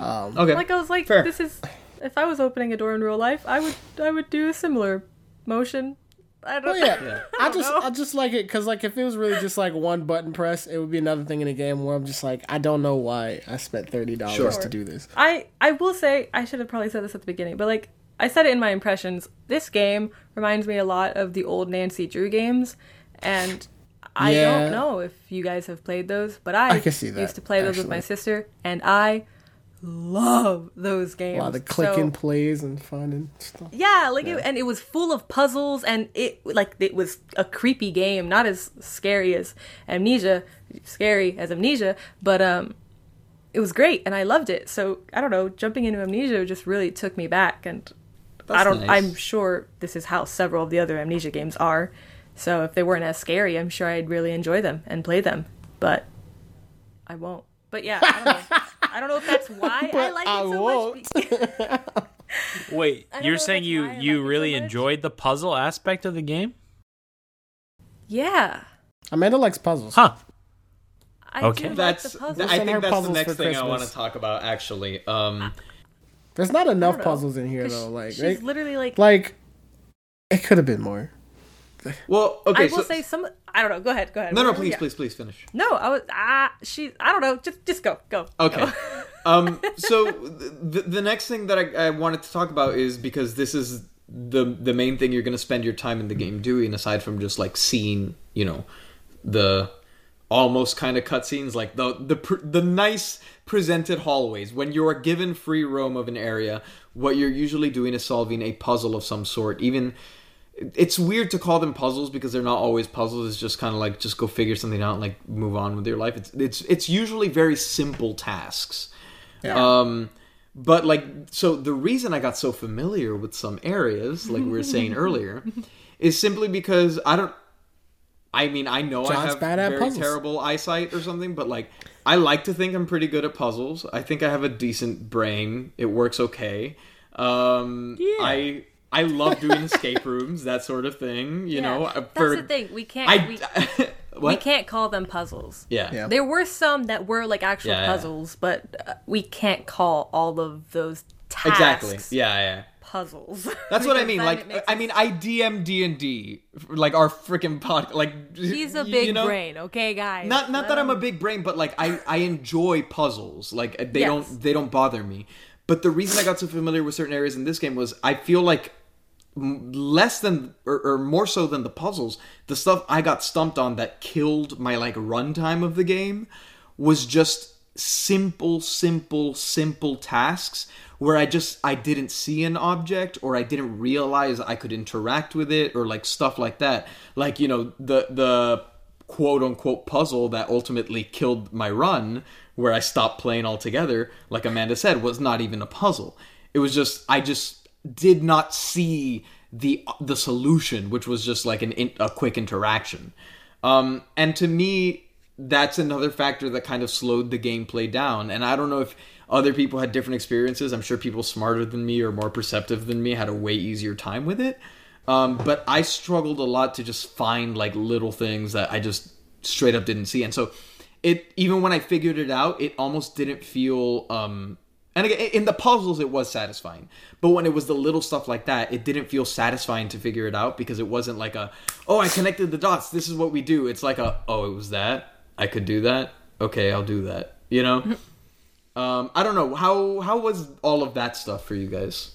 Speaker 1: Um, okay
Speaker 4: Like I was like,
Speaker 1: Fair.
Speaker 4: this is. If I was opening a door in real life, I would I would do a similar motion. I don't.
Speaker 3: Oh yeah, I just I just like it because like if it was really just like one button press, it would be another thing in a game where I'm just like I don't know why I spent thirty dollars
Speaker 1: Sure.
Speaker 3: to do this.
Speaker 4: I I will say I should have probably said this at the beginning, but like I said it in my impressions. This game reminds me a lot of the old Nancy Drew games, and I
Speaker 3: Yeah.
Speaker 4: don't know if you guys have played those, but I,
Speaker 3: I can see that,
Speaker 4: used to play those with my sister, and I love those games.
Speaker 3: A lot of clicking
Speaker 4: So-
Speaker 3: plays and fun and stuff.
Speaker 4: yeah, like It, and it was full of puzzles, and it like it was a creepy game, not as scary as Amnesia, scary as Amnesia, but um, it was great, and I loved it. So I don't know, jumping into Amnesia just really took me back, and I don't.
Speaker 1: nice.
Speaker 4: I'm sure this is how several of the other Amnesia games are. So if they weren't as scary, I'm sure I'd really enjoy them and play them, but I won't. But yeah, I don't know. I don't know if that's why I like
Speaker 3: I
Speaker 4: it so
Speaker 3: won't.
Speaker 4: much.
Speaker 5: Wait, you're saying you you
Speaker 4: like it so
Speaker 5: really enjoyed the puzzle aspect of the game?
Speaker 4: yeah.
Speaker 3: Amanda likes puzzles.
Speaker 5: Huh.
Speaker 4: I
Speaker 5: Okay.
Speaker 4: do like
Speaker 1: that's
Speaker 4: the
Speaker 1: th- I think that's the next
Speaker 3: for
Speaker 1: thing i want to talk about actually um
Speaker 3: There's not enough puzzles in here though. Like
Speaker 4: she's
Speaker 3: they-
Speaker 4: literally like,
Speaker 3: like it could have been more.
Speaker 1: Well, okay.
Speaker 4: I will
Speaker 1: so,
Speaker 4: say some. I don't know. Go ahead. Go ahead.
Speaker 1: no, no, please,
Speaker 4: yeah.
Speaker 1: please, please finish.
Speaker 4: No, I was. Ah, she. I don't know. Just, just go, go.
Speaker 1: Okay.
Speaker 4: go.
Speaker 1: um. So the the next thing that I, I wanted to talk about is because this is the the main thing you're going to spend your time in the game doing, aside from just like seeing, you know, the almost kind of cutscenes, like the the pr- the nice presented hallways. When you are given free roam of an area, what you're usually doing is solving a puzzle of some sort. Even it's weird to call them puzzles because they're not always puzzles. It's just kind of like just go figure something out and like move on with your life. It's it's it's usually very simple tasks. Um, but like so the reason I got so familiar with some areas, like we were saying earlier, is simply because I don't. I mean, I know I have
Speaker 3: bad at
Speaker 1: very
Speaker 3: puzzles.
Speaker 1: terrible eyesight or something, but like I like to think I'm pretty good at puzzles. I think I have a decent brain. It works okay. Um, I I love doing escape rooms, that sort of thing. You know,
Speaker 4: that's
Speaker 1: for-
Speaker 4: the thing. We can't.
Speaker 1: I
Speaker 4: we,
Speaker 1: what?
Speaker 4: we can't call them puzzles.
Speaker 1: Yeah.
Speaker 3: Yeah.
Speaker 4: There were some that were like actual
Speaker 1: Yeah, yeah.
Speaker 4: puzzles, but uh, we can't call all of those tasks
Speaker 1: Exactly. Yeah, yeah.
Speaker 4: puzzles.
Speaker 1: That's what I mean. Like,
Speaker 4: it
Speaker 1: I mean, I DM D and D, like our freaking pod. Like,
Speaker 4: he's a
Speaker 1: you
Speaker 4: big
Speaker 1: know?
Speaker 4: brain. Okay, guys.
Speaker 1: Not, not
Speaker 4: Let
Speaker 1: that I'm a big brain, but like, I, I enjoy puzzles. Like, they
Speaker 4: Yes.
Speaker 1: don't, they don't bother me. But the reason I got so familiar with certain areas in this game was I feel like m- less than or, or more so than the puzzles, the stuff I got stumped on that killed my like runtime of the game was just simple, simple, simple tasks where I just I didn't see an object or I didn't realize I could interact with it or like stuff like that. Like, you know, the the quote unquote puzzle that ultimately killed my run where I stopped playing altogether, like Amanda said, was not even a puzzle. It was just I just did not see the the solution, which was just like an in, a quick interaction. Um, and to me, that's another factor that kind of slowed the gameplay down. And I don't know if other people had different experiences. I'm sure people smarter than me or more perceptive than me had a way easier time with it. Um, but I struggled a lot to just find like little things that I just straight up didn't see. And so it even when I figured it out, it almost didn't feel um and again in the puzzles it was satisfying. But when it was the little stuff like that, it didn't feel satisfying to figure it out because it wasn't like a oh I connected the dots, this is what we do. It's like a oh it was that. I could do that. Okay, I'll do that. You know? um I don't know. How how was all of that stuff for you guys?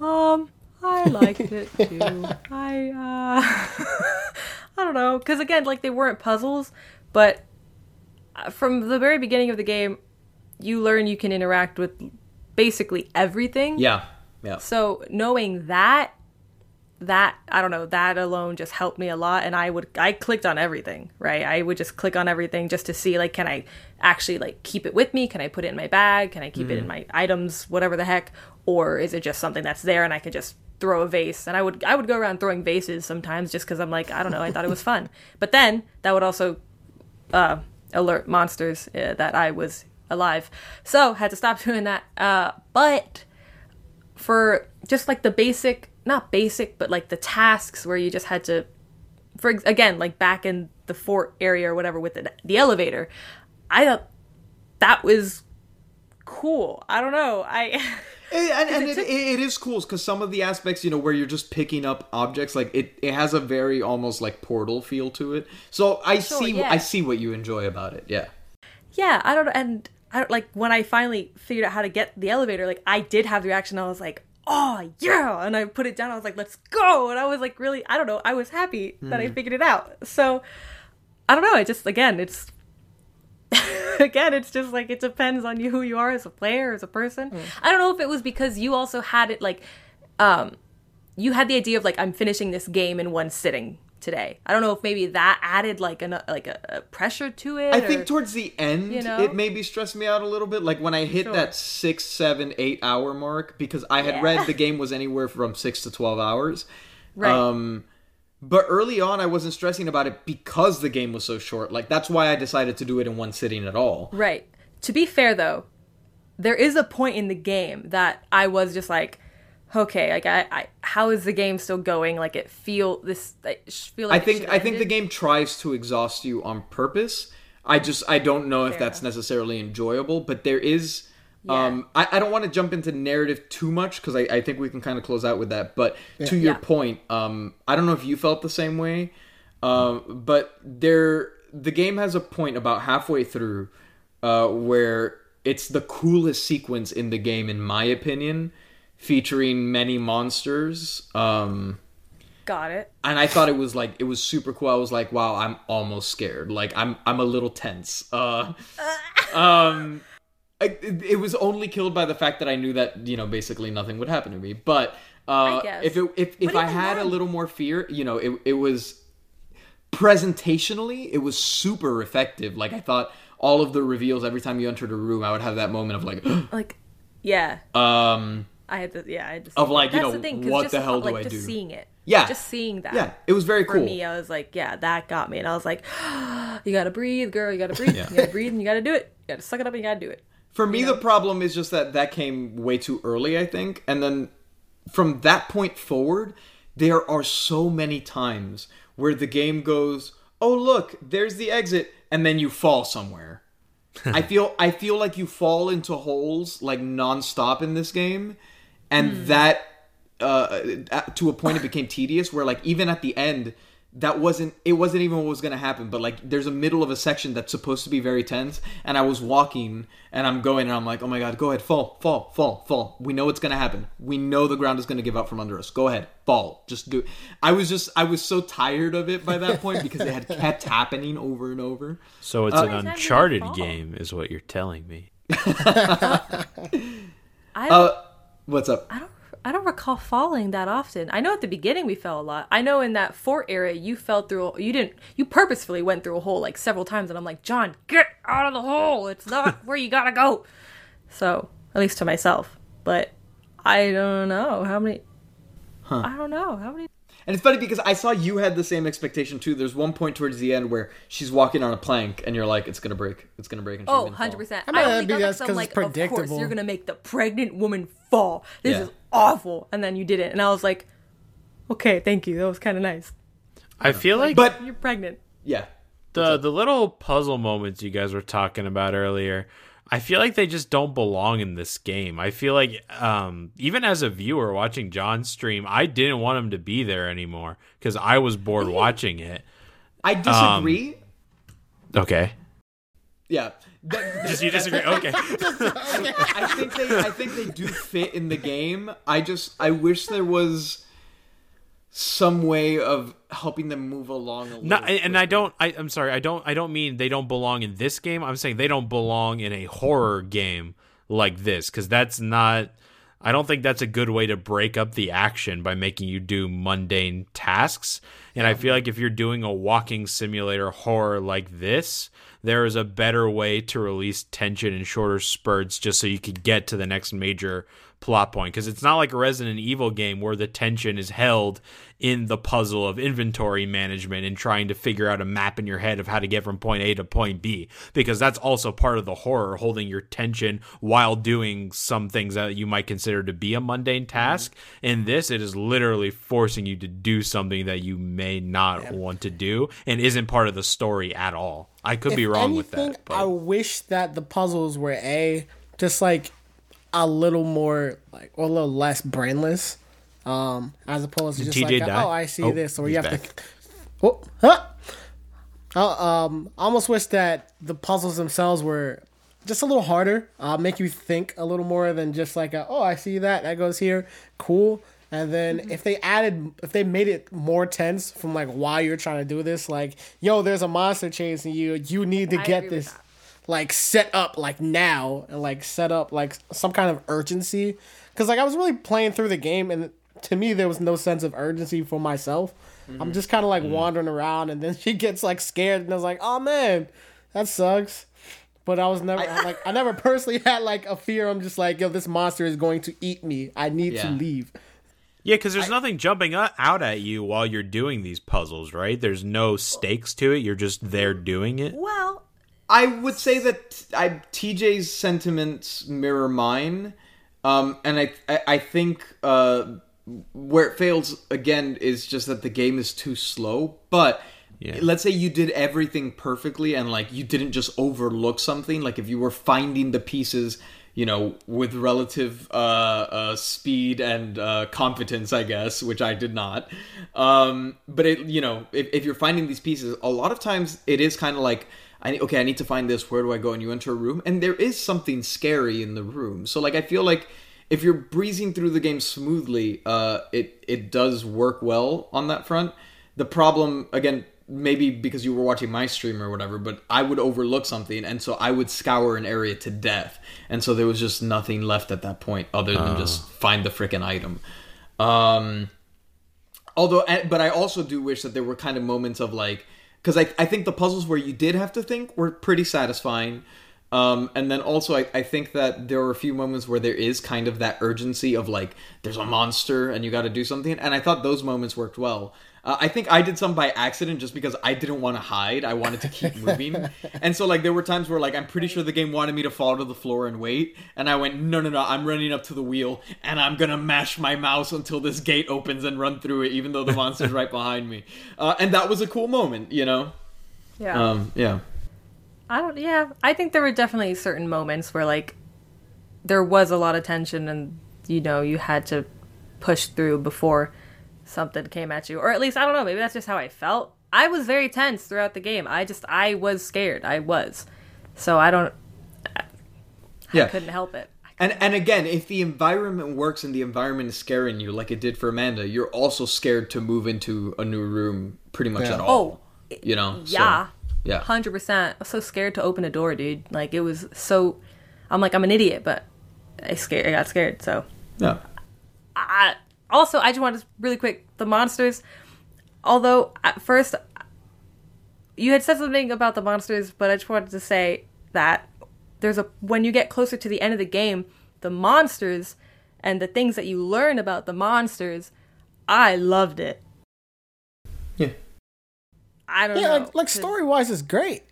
Speaker 4: Um, I liked it too. I uh, I don't know, because again, like they weren't puzzles, but uh, from the very beginning of the game, you learn you can interact with basically everything.
Speaker 1: Yeah. Yeah.
Speaker 4: So knowing that, that I don't know, that alone just helped me a lot. And I would I clicked on everything, right? I would just click on everything just to see like, can I actually like keep it with me? Can I put it in my bag? Can I keep it in my items? Whatever the heck, or is it just something that's there and I could just throw a vase? And I would I would go around throwing vases sometimes just because I'm like I don't know, I thought it was fun. But then that would also uh, alert monsters uh, that I was alive. So had to stop doing that. Uh, but for just like the basic, not basic, but like the tasks where you just had to, for again, like back in the fort area or whatever with the, the elevator, I thought that was cool. I don't know. I.
Speaker 1: And, and
Speaker 4: it
Speaker 1: it, it is cool because some of the aspects, you know, where you're just picking up objects, like it, it has a very almost like portal feel to it. So I
Speaker 4: Sure,
Speaker 1: see,
Speaker 4: yeah.
Speaker 1: I see what you enjoy about it. Yeah,
Speaker 4: yeah, I don't know. And I don't like when I finally figured out how to get the elevator, like I did have the reaction. I was like, oh, yeah. And I put it down. I was like, let's go. And I was like, really, I don't know. I was happy that I figured it out. So I don't know. It just, again, it's, again, it's just like it depends on you who you are as a player, as a person. I don't know if it was because you also had it like, um, you had the idea of like I'm finishing this game in one sitting today. I don't know if maybe that added like an like a, a pressure to it.
Speaker 1: I
Speaker 4: or-
Speaker 1: think towards the end,
Speaker 4: you know?
Speaker 1: it maybe stressed me out a little bit. Like when I hit
Speaker 4: Sure.
Speaker 1: that six, seven, eight hour mark, because I had
Speaker 4: Yeah.
Speaker 1: read the game was anywhere from six to twelve hours.
Speaker 4: Right.
Speaker 1: Um, but early on, I wasn't stressing about it because the game was so short. Like that's why I decided to do it in one sitting at all.
Speaker 4: Right. To be fair though, there is a point in the game that I was just like, okay, like I, I how is the game still going? Like it feel this I feel like
Speaker 1: I think I think the game tries to exhaust you on purpose. I just I don't know if that's
Speaker 4: enough.
Speaker 1: necessarily enjoyable, but there is Um, I, I don't want to jump into narrative too much because I, I think we can kind of close out with that. But to your
Speaker 4: Yeah.
Speaker 1: point, um, I don't know if you felt the same way, um, but there the game has a point about halfway through uh, where it's the coolest sequence in the game, in my opinion, featuring many monsters. Um,
Speaker 4: Got it.
Speaker 1: and I thought it was like it was super cool. I was like, wow, I'm almost scared. Like I'm I'm a little tense. Uh, um, I, it, was only killed by the fact that I knew that you know basically nothing would happen to me. But uh, if it, if if I had a little more fear, you know, it it was presentationally it was super effective. Like I thought all of the reveals every time you entered a room, I would have that moment of like,
Speaker 4: Like, yeah,
Speaker 1: um,
Speaker 4: I had to. Yeah, I had to.
Speaker 1: Of
Speaker 4: see
Speaker 1: like,
Speaker 4: it.
Speaker 1: you
Speaker 4: That's
Speaker 1: know,
Speaker 4: the thing, 'cause
Speaker 1: what
Speaker 4: just,
Speaker 1: the hell do
Speaker 4: like,
Speaker 1: I
Speaker 4: just
Speaker 1: do?
Speaker 4: Seeing it.
Speaker 1: Yeah.
Speaker 4: Just seeing that.
Speaker 1: yeah, it was very
Speaker 4: For
Speaker 1: cool.
Speaker 4: For me, I was like, yeah, that got me, and I was like, you gotta breathe, girl. You gotta breathe. You gotta breathe, and you gotta do it. You gotta suck it up, and you gotta do it.
Speaker 1: For me, the problem is just that that came way too early, I think. And then from that point forward, there are so many times where the game goes, "Oh, look, there's the exit," and then you fall somewhere. I feel I feel like you fall into holes like nonstop in this game, and that uh, to a point it became tedious. Where like even at the end, that wasn't it wasn't even what was gonna happen. But like there's a middle of a section that's supposed to be very tense, and I was walking and I'm going and I'm like, oh my god, go ahead, fall, fall, fall, fall. We know what's gonna happen. We know the ground is gonna give out from under us. Go ahead, fall, just do. It. I was just I was so tired of it by that point because it had kept happening over and over.
Speaker 5: So it's
Speaker 1: Uh,
Speaker 5: an
Speaker 4: How many times did you
Speaker 5: Uncharted game, is what you're telling me.
Speaker 4: I
Speaker 1: Uh, what's up?
Speaker 4: I don't I don't recall falling that often. I know at the beginning we fell a lot. I know in that fort area you fell through you didn't you purposefully went through a hole like several times and I'm like, "John, get out of the hole. It's not where you got to go." So, at least to myself. But I don't know how many I don't know how many
Speaker 1: And it's funny because I saw you had the same expectation too. There's one point towards the end where she's walking on a plank and you're like, it's gonna break. It's gonna break. And she's
Speaker 4: Oh,
Speaker 1: gonna fall.
Speaker 4: 100%.
Speaker 3: I mean,
Speaker 4: I
Speaker 3: that'd
Speaker 4: only
Speaker 3: be- that's
Speaker 4: that
Speaker 3: 'cause
Speaker 4: I'm like, of course, you're going to make the pregnant woman fall. This
Speaker 1: Yeah.
Speaker 4: is awful. And then you did it. And I was like, okay, thank you. That was kind of nice.
Speaker 5: I feel like
Speaker 1: But
Speaker 4: You're pregnant.
Speaker 1: yeah,
Speaker 5: the the little puzzle moments you guys were talking about earlier i feel like they just don't belong in this game. I feel like um even as a viewer watching john stream i didn't want him to be there anymore because i was bored watching it.
Speaker 1: I disagree.
Speaker 5: okay.
Speaker 1: Yeah,
Speaker 5: just you disagree? Okay.
Speaker 1: I think they I think they do fit in the game. I just I wish there was some way of helping them move along a little.
Speaker 5: no and i don't I, i'm sorry i don't i don't mean they don't belong in this game. I'm saying they don't belong in a horror game like this because that's not i don't think that's a good way to break up the action by making you do mundane tasks. And i feel like if you're doing a walking simulator horror like this there is a better way to release tension in shorter spurts just so you could get to the next major plot point because it's not like a Resident Evil game where the tension is held in the puzzle of inventory management and trying to figure out a map in your head of how to get from point A to point B because that's also part of the horror holding your tension while doing some things that you might consider to be a mundane mm-hmm. task. In this it is literally forcing you to do something that you may not want to do and isn't part of the story at all. I could be
Speaker 3: If
Speaker 5: wrong with
Speaker 3: anything,
Speaker 5: that
Speaker 3: I wish that the puzzles were a just like a little more like or a little less brainless, um, as opposed to
Speaker 5: Did
Speaker 3: just
Speaker 5: TJ
Speaker 3: like
Speaker 5: die?
Speaker 3: oh I see
Speaker 5: Oh,
Speaker 3: this or you have
Speaker 5: back.
Speaker 3: to. Oh, huh? Uh, um, I almost wish that the puzzles themselves were just a little harder. Uh, make you think a little more than just like a, oh I see that that goes here, cool. And then if they added, if they made it more tense from like why you're trying to do this, like yo, there's a monster chasing you, you need to
Speaker 4: I
Speaker 3: get this
Speaker 4: that.
Speaker 3: Like set up like now and like set up like some kind of urgency. Because like i was really playing through the game and to me there was no sense of urgency for myself. I'm mhm. just kind of like mm-hmm. wandering around and then she gets like scared and i was like oh man that sucks. But i was never like i never personally had like a fear. I'm just like yo this monster is going to eat me. I need to leave.
Speaker 5: Yeah, because there's nothing jumping out at you while you're doing these puzzles, right? There's no stakes to it. You're just there doing it.
Speaker 4: Well,
Speaker 1: I would say that I TJ's sentiments mirror mine, um, and I I, I think uh, where it fails again is just that the game is too slow. But
Speaker 5: Yeah.
Speaker 1: let's say you did everything perfectly and like you didn't just overlook something. Like if you were finding the pieces, you know, with relative uh, uh, speed and uh, competence, I guess, which I did not. Um, but it, you know, if, if you're finding these pieces, a lot of times it is kind of like, I okay, I need to find this. Where do I go? And you enter a room, and there is something scary in the room. So like, I feel like if you're breezing through the game smoothly, uh, it it does work well on that front. The problem again maybe because you were watching my stream or whatever, but I would overlook something, and so I would scour an area to death, and so there was just nothing left at that point other than just find the freaking item. Um, although, but I also do wish that there were kind of moments of like, because I I think the puzzles where you did have to think were pretty satisfying. Um, and then also, I, I think that there were a few moments where there is kind of that urgency of like, there's a monster and you got to do something. And I thought those moments worked well. Uh, I think I did some by accident just because I didn't want to hide. I wanted to keep moving. and so, like, there were times where, like, I'm pretty sure the game wanted me to fall to the floor and wait. And I went, no, no, no, I'm running up to the wheel and I'm going to mash my mouse until this gate opens and run through it, even though the monster's right behind me. Uh, and that was a cool moment, you know?
Speaker 4: Yeah.
Speaker 1: Um, yeah.
Speaker 4: I don't. Yeah, I think there were definitely certain moments where like there was a lot of tension, and you know you had to push through before something came at you, or at least I don't know. Maybe that's just how I felt. I was very tense throughout the game. I just I was scared. I was. So I don't. I
Speaker 1: Yeah.
Speaker 4: couldn't help it.
Speaker 1: And and again, if the environment works and the environment is scaring you, like it did for Amanda, you're also scared to move into a new room pretty much
Speaker 3: Yeah.
Speaker 1: at all.
Speaker 4: Oh,
Speaker 1: you know? So,
Speaker 4: yeah.
Speaker 1: yeah.
Speaker 4: Hundred percent. I was so scared to open a door, dude. Like it was so. I'm like I'm an idiot, but I scared. I got scared. So
Speaker 1: Yeah.
Speaker 4: I, also, I just wanted to really quick the monsters. Although at first you had said something about the monsters, but I just wanted to say that there's a when you get closer to the end of the game, the monsters and the things that you learn about the monsters, I loved it.
Speaker 1: Yeah.
Speaker 4: I don't
Speaker 3: Yeah,
Speaker 4: know.
Speaker 3: like, like
Speaker 4: 'cause
Speaker 3: story wise is great.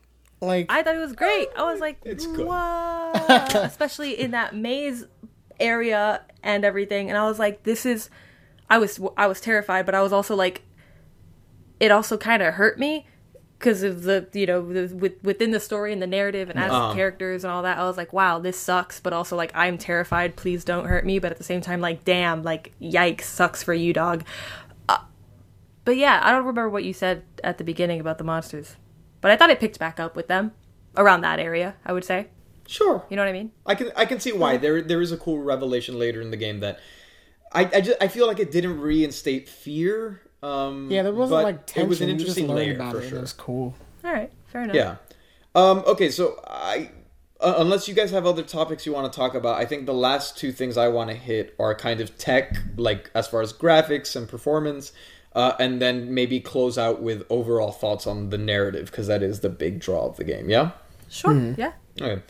Speaker 3: Like
Speaker 4: I thought it was great. I was like,
Speaker 1: It's good.
Speaker 4: Especially in that maze area and everything. And I was like, this is. I was I was terrified, but I was also like, it also kind of hurt me because of the you know the, with, within the story and the narrative and as the characters and all that. I was like, wow, this sucks, but also like I'm terrified. Please don't hurt me. But at the same time, like, damn, like, yikes, sucks for you, dog. Uh, but yeah, I don't remember what you said at the beginning about the monsters, but I thought it picked back up with them around that area. I would say,
Speaker 1: Sure.
Speaker 4: you know what I mean?
Speaker 1: I can I can see why there there is a cool revelation later in the game that I I just I feel like it didn't reinstate fear. Um,
Speaker 3: yeah, there wasn't like tension.
Speaker 1: It was an interesting
Speaker 3: learned
Speaker 1: layer
Speaker 3: about
Speaker 1: for
Speaker 3: it.
Speaker 1: sure.
Speaker 3: It was cool.
Speaker 4: All right, fair enough.
Speaker 1: Yeah. Um, okay, so I uh, unless you guys have other topics you want to talk about, I think the last two things I want to hit are kind of tech, like as far as graphics and performance, uh, and then maybe close out with overall thoughts on the narrative because that is the big draw of the game. Yeah.
Speaker 4: Sure.
Speaker 3: Mm-hmm.
Speaker 4: Yeah.
Speaker 1: Okay.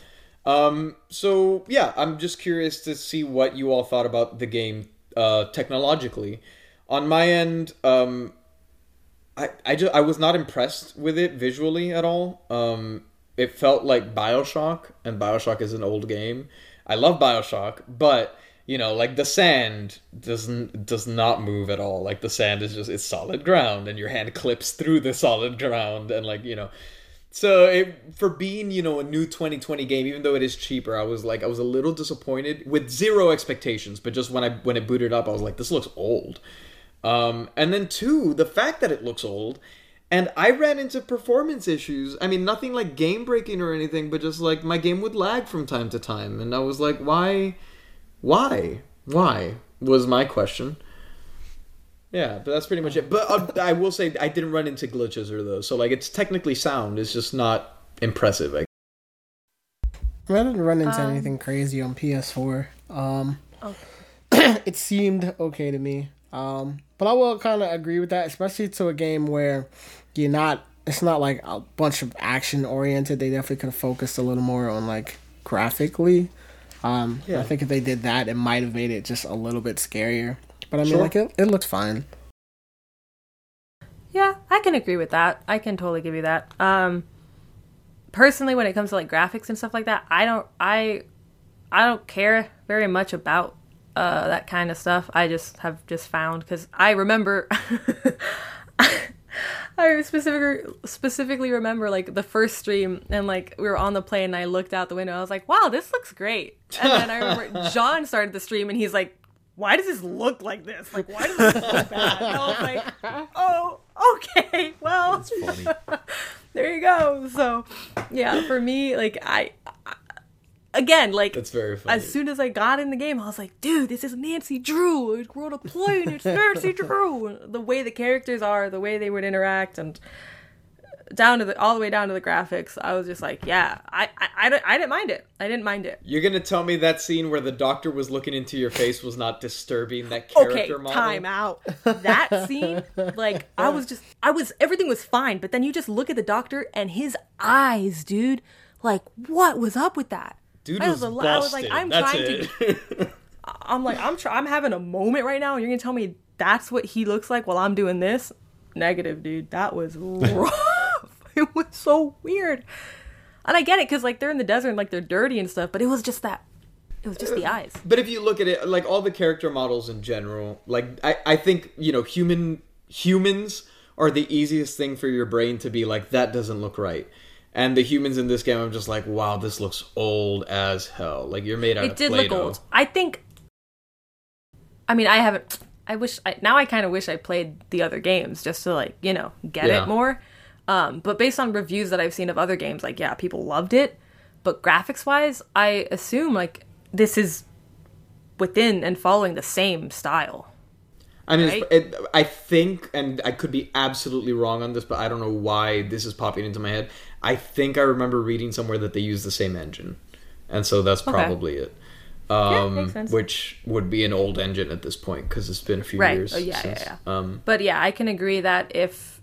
Speaker 1: Um, so yeah, I'm just curious to see what you all thought about the game uh, technologically. On my end, um, I I just I was not impressed with it visually at all. Um, it felt like Bioshock, and Bioshock is an old game. I love Bioshock, but you know, like the sand doesn't does not move at all. Like the sand is just it's solid ground, and your hand clips through the solid ground, and like you know. So it, for being, you know, a new 2020 game, even though it is cheaper, I was like, I was a little disappointed with zero expectations. But just when I when it booted up, I was like, this looks old. Um, and then two, the fact that it looks old, and I ran into performance issues. I mean, nothing like game breaking or anything, but just like my game would lag from time to time, and I was like, why, why, why was my question. Yeah, but that's pretty much it. But uh, I will say I didn't run into glitches or those. So like it's technically sound. It's just not impressive. I
Speaker 3: I, didn't run into
Speaker 4: Um,
Speaker 3: anything crazy on PS4. Um,
Speaker 4: Oh.
Speaker 3: it seemed okay to me. Um, but I will kind of agree with that, especially to a game where you're not. It's not like a bunch of action oriented. They definitely could have focused a little more on like graphically. Um,
Speaker 1: Yeah.
Speaker 3: I think if they did that, it might have made it just a little bit scarier. But I mean,
Speaker 1: Sure.
Speaker 3: like it, it looked fine.
Speaker 4: Yeah, I can agree with that. I can totally give you that. Um personally when it comes to like graphics and stuff like that, I don't I I don't care very much about uh that kind of stuff. I just have just found cuz I remember I specifically specifically remember like the first stream and like we were on the plane and I looked out the window. I was like, "Wow, this looks great." And then I remember John started the stream and he's like, "Why does this look like this? Like, why does this look bad?" And I was like, "Oh, okay, well, there you go." So, yeah, for me, like I, I again, like
Speaker 1: That's very funny.
Speaker 4: as soon as I got in the game, I was like, dude, this is Nancy Drew. We're on a plane. It's Nancy Drew. The way the characters are, the way they would interact, and down to the all the way down to the graphics, I was just like, yeah, I I, I, I didn't mind it. I didn't mind it.
Speaker 1: You're gonna tell me that scene where the doctor was looking into your face was not disturbing that character
Speaker 4: Okay,
Speaker 1: model?
Speaker 4: time out. That scene, like, I was just, I was, everything was fine, but then you just look at the doctor and his eyes, dude. Like, what was up with that?
Speaker 1: Dude
Speaker 4: I
Speaker 1: was,
Speaker 4: was, al- I was like. I'm
Speaker 1: That's
Speaker 4: trying
Speaker 1: it.
Speaker 4: to I'm like, I'm try- I'm having a moment right now, and you're gonna tell me that's what he looks like while I'm doing this? Negative, dude. That was rough. it was so weird. And I get it because like they're in the desert and like they're dirty and stuff, but it was just that. It was just the uh, eyes.
Speaker 1: But if you look at it, like all the character models in general, like I, I think you know, human humans are the easiest thing for your brain to be like that doesn't look right. And the humans in this game, I'm just like, wow, this looks old as hell. Like you're made out
Speaker 4: It
Speaker 1: of
Speaker 4: did
Speaker 1: Play-Doh.
Speaker 4: look old. I think. I mean, I haven't. I wish. I, now I kind of wish I played the other games just to like you know get
Speaker 1: Yeah.
Speaker 4: it more. Um, but based on reviews that I've seen of other games, like yeah, people loved it. But graphics wise, I assume like this is within and following the same style.
Speaker 1: I mean,
Speaker 4: Right?
Speaker 1: it, I think, and I could be absolutely wrong on this, but I don't know why this is popping into my head. I think I remember reading somewhere that they use the same engine, and so that's probably it. Um,
Speaker 4: makes sense.
Speaker 1: Which would be an old engine at this point because it's been a few
Speaker 4: Right.
Speaker 1: years.
Speaker 4: Oh, yeah,
Speaker 1: since,
Speaker 4: yeah,
Speaker 1: Um,
Speaker 4: But yeah, I can agree that if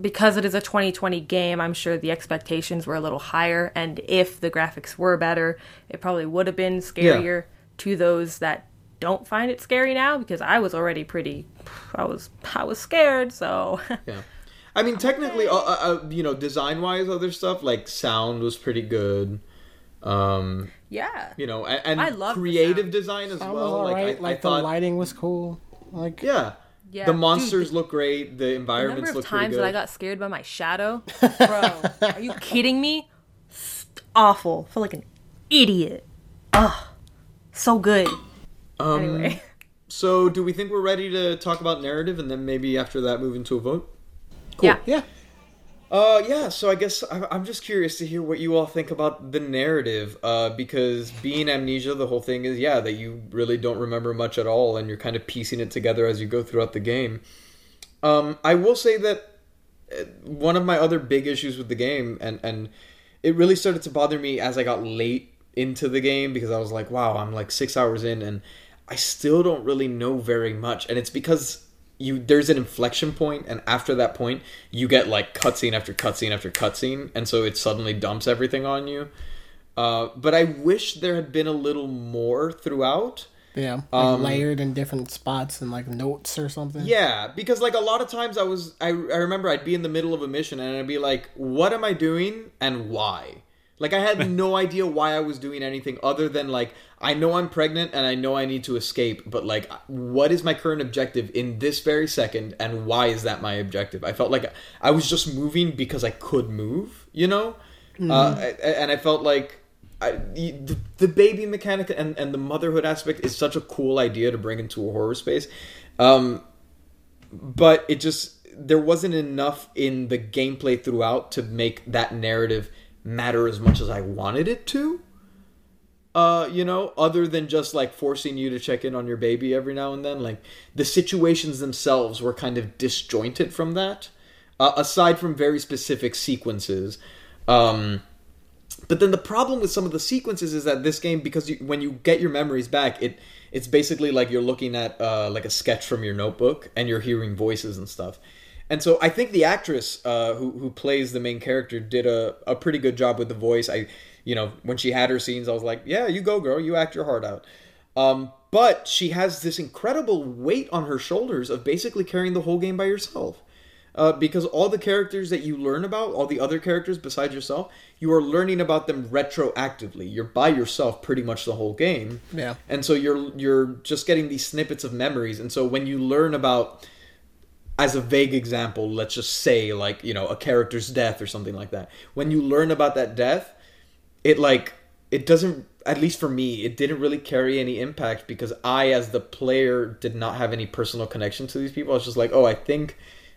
Speaker 4: because it is a 2020 game, I'm sure the expectations were a little higher, and if the graphics were better, it probably would have been scarier to those that don't find it scary now. Because I was already pretty, I was I was scared. So
Speaker 1: yeah. I mean, technically, uh, uh, uh, you know, design wise, other stuff like sound was pretty good. Um,
Speaker 4: yeah,
Speaker 1: you know, and, and
Speaker 4: I love
Speaker 1: creative design as
Speaker 3: That
Speaker 1: well.
Speaker 3: was
Speaker 1: Like,
Speaker 3: alright.
Speaker 1: I,
Speaker 3: Like,
Speaker 1: I
Speaker 3: the lighting was cool. Like
Speaker 1: yeah.
Speaker 4: Yeah,
Speaker 1: the
Speaker 4: dude,
Speaker 1: monsters
Speaker 4: the-
Speaker 1: look great. The
Speaker 4: the
Speaker 1: environments
Speaker 4: number of
Speaker 1: look pretty
Speaker 4: times
Speaker 1: good.
Speaker 4: that I got scared by my shadow, bro. are you kidding me? Awful. feel like an idiot. Ugh, so good.
Speaker 1: Um,
Speaker 4: Anyway.
Speaker 1: So, do we think we're ready to talk about narrative, and then maybe after that move into a vote?
Speaker 4: Yeah.
Speaker 3: yeah.
Speaker 1: Uh, yeah. So I guess I'm just curious to hear what you all think about the narrative. Uh, because being amnesia, the whole thing is yeah that you really don't remember much at all, and you're kind of piecing it together as you go throughout the game. Um, I will say that uh, one of my other big issues with the game, and and it really started to bother me as I got late into the game because I was like, wow, I'm like six hours in, and I still don't really know very much, and it's because you there's an inflection point, and after that point, you get like cutscene after cutscene after cutscene, and so it suddenly dumps everything on you. Uh, but I wish there had been a little more throughout.
Speaker 3: Yeah. Like
Speaker 1: Um,
Speaker 3: layered in different spots and like notes or something.
Speaker 1: Yeah, because like a lot of times I was I, I remember I'd be in the middle of a mission and I'd be like, "What am I doing and why?" Like I had no idea why I was doing anything other than like I know I'm pregnant and I know I need to escape, but like what is my current objective in this very second and why is that my objective? I felt like I was just moving because I could move, you know? Uh, and I felt like I, the, the baby mechanic and, and the motherhood aspect is such a cool idea to bring into a horror space. Um, but it just there wasn't enough in the gameplay throughout to make that narrative matter as much as I wanted it to. Uh, you know, other than just like forcing you to check in on your baby every now and then, like the situations themselves were kind of disjointed from that. Uh, aside from very specific sequences, um, but then the problem with some of the sequences is that this game, because you, when you get your memories back, it it's basically like you're looking at uh, like a sketch from your notebook and you're hearing voices and stuff. And so I think the actress uh, who who plays the main character did a, a pretty good job with the voice. I you know when she had her scenes, I was like, yeah, you go, girl, you act your heart out. Um, but she has this incredible weight on her shoulders of basically carrying the whole game by yourself uh, because all the characters that you learn about, all the other characters besides yourself, you are learning about them retroactively. You're by yourself pretty much the whole game,
Speaker 3: Yeah.
Speaker 1: and so you're you're just getting these snippets of memories. And so when you learn about as a vague example, let's just say like you know a character's death or something like that. When you learn about that death, it like it doesn't. At least for me, it didn't really carry any impact because I, as the player, did not have any personal connection to these people. I was just like, oh, I think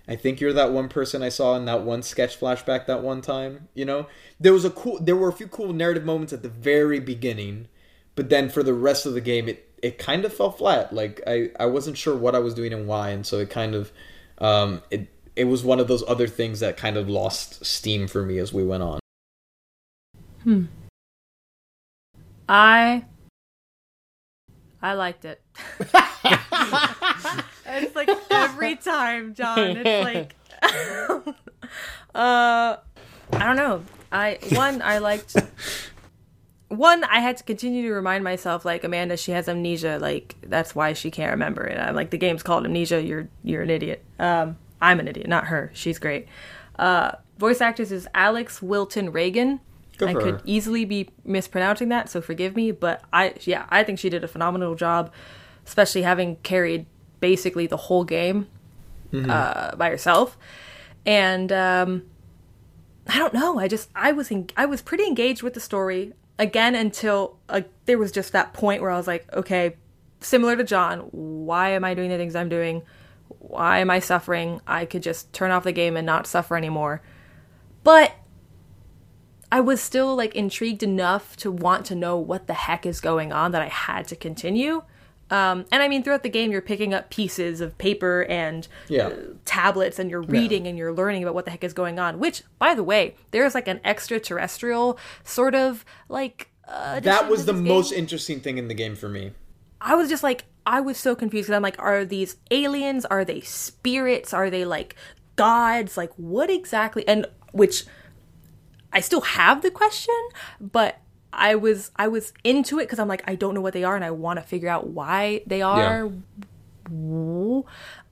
Speaker 1: I think you're that one person I saw in that one sketch flashback that one time. You know, there was a cool, there were a few cool narrative moments at the very beginning, but then for the rest of the game, it it kind of fell flat. Like I I wasn't sure what I was doing and why, and so it kind of um it it was one of those other things that kind of lost steam for me as we went on. Hmm.
Speaker 4: I I liked it. it's like every time, John. It's like uh I don't know. I one I liked one I had to continue to remind myself like Amanda she has amnesia like that's why she can't remember it. I'm like the game's called amnesia. You're you're an idiot. Um I'm an idiot, not her. She's great. Uh voice actress is Alex Wilton Regan.
Speaker 1: Good
Speaker 4: I could
Speaker 1: her.
Speaker 4: easily be mispronouncing that, so forgive me. But I, yeah, I think she did a phenomenal job, especially having carried basically the whole game uh, by herself. And um, I don't know. I just I was en- I was pretty engaged with the story again until there was just that point where I was like, okay, similar to John, why am I doing the things I'm doing? Why am I suffering? I could just turn off the game and not suffer anymore. But I was still like intrigued enough to want to know what the heck is going on that I had to continue. Um, and I mean, throughout the game, you're picking up pieces of paper and
Speaker 1: Yeah.
Speaker 4: uh, tablets, and you're reading and you're learning about what the heck is going on. Which, by the way, there's like an extraterrestrial sort of like. Uh,
Speaker 1: That was the
Speaker 4: this
Speaker 1: most interesting thing in the game for me.
Speaker 4: I was just like, I was so confused because I'm like, are these aliens? Are they spirits? Are they like gods? Like, what exactly? And which I still have the question, but I was I was into it because I'm like, I don't know what they are, and I want to figure out why they are.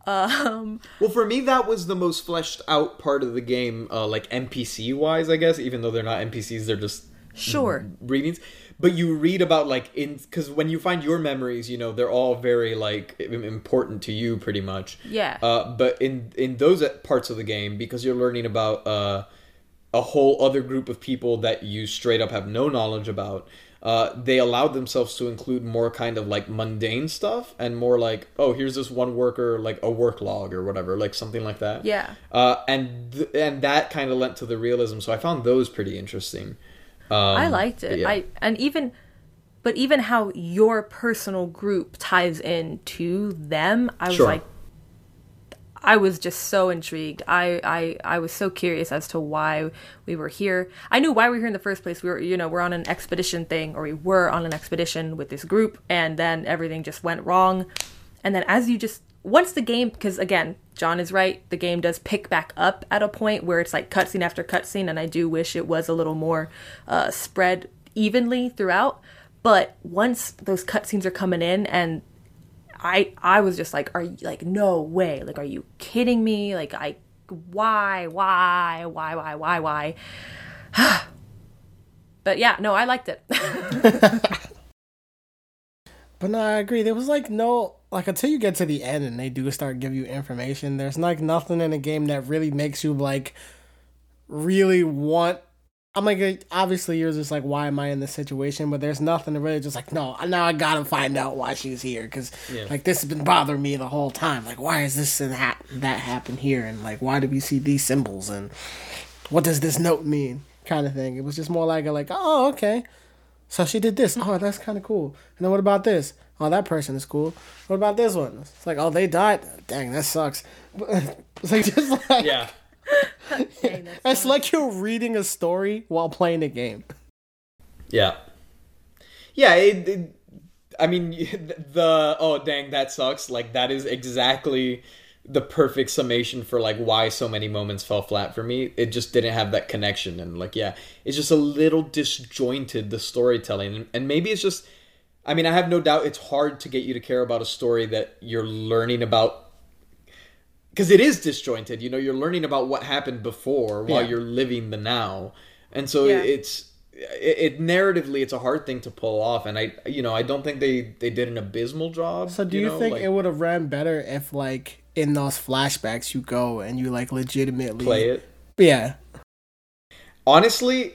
Speaker 4: Um,
Speaker 1: Well, for me, that was the most fleshed out part of the game, uh, like NPC wise, I guess. Even though they're not NPCs, they're just
Speaker 4: sure.
Speaker 1: readings. But you read about like in because when you find your memories, you know they're all very like important to you, pretty much.
Speaker 4: Yeah.
Speaker 1: Uh, but in in those parts of the game, because you're learning about uh, a whole other group of people that you straight up have no knowledge about. Uh, they allowed themselves to include more kind of like mundane stuff and more like, oh, here's this one worker, like a work log or whatever, like something like that.
Speaker 4: Yeah.
Speaker 1: Uh, and th- and that kind of lent to the realism. So I found those pretty interesting. Um,
Speaker 4: I liked it.
Speaker 1: yeah.
Speaker 4: I and even but even how your personal group ties in to them, I was
Speaker 1: Sure.
Speaker 4: like I was just so intrigued. I, I I was so curious as to why we were here. I knew why we were here in the first place. We were you know, we're on an expedition thing or we were on an expedition with this group and then everything just went wrong. And then as you just once the game because again, John is right, the game does pick back up at a point where it's like cutscene after cutscene and I do wish it was a little more uh spread evenly throughout. But once those cutscenes are coming in and I I was just like, are you like no way? Like, are you kidding me? Like, I why why why why why why? but yeah, no, I liked it.
Speaker 3: But no, I agree. There was like no like until you get to the end and they do start give you information. There's like nothing in the game that really makes you like really want. I'm like uh, obviously you're just like why am I in this situation? But there's nothing to really just like no now I gotta find out why she's here because
Speaker 1: Yeah.
Speaker 3: like this has been bothering me the whole time. Like why is this and that that happen here and like why do we see these symbols and what does this note mean? Kind of thing. It was just more like a like oh okay. So she did this. Oh, that's kind of cool. And then what about this? Oh, that person is cool. What about this one? It's like, oh, they died. Dang, that sucks. It's like just like
Speaker 1: yeah.
Speaker 3: It's like you're reading a story while playing a game.
Speaker 1: Yeah. Yeah, it, it- I mean the oh dang that sucks. Like that is exactly the perfect summation for like why so many moments fell flat for me. It just didn't have that connection and like yeah, it's just a little disjointed the storytelling and, and maybe it's just I mean, I have no doubt it's hard to get you to care about a story that you're learning about because it is disjointed. You know, you're learning about what happened before while
Speaker 3: Yeah.
Speaker 1: you're living the now, and so
Speaker 4: Yeah.
Speaker 1: it's it, it narratively it's a hard thing to pull off. And I, you know, I don't think they they did an abysmal job.
Speaker 3: So do you,
Speaker 1: know,
Speaker 3: think
Speaker 1: like-
Speaker 3: it would have ran better if like in those flashbacks you go and you like legitimately
Speaker 1: Play it.
Speaker 3: Yeah.
Speaker 1: honestly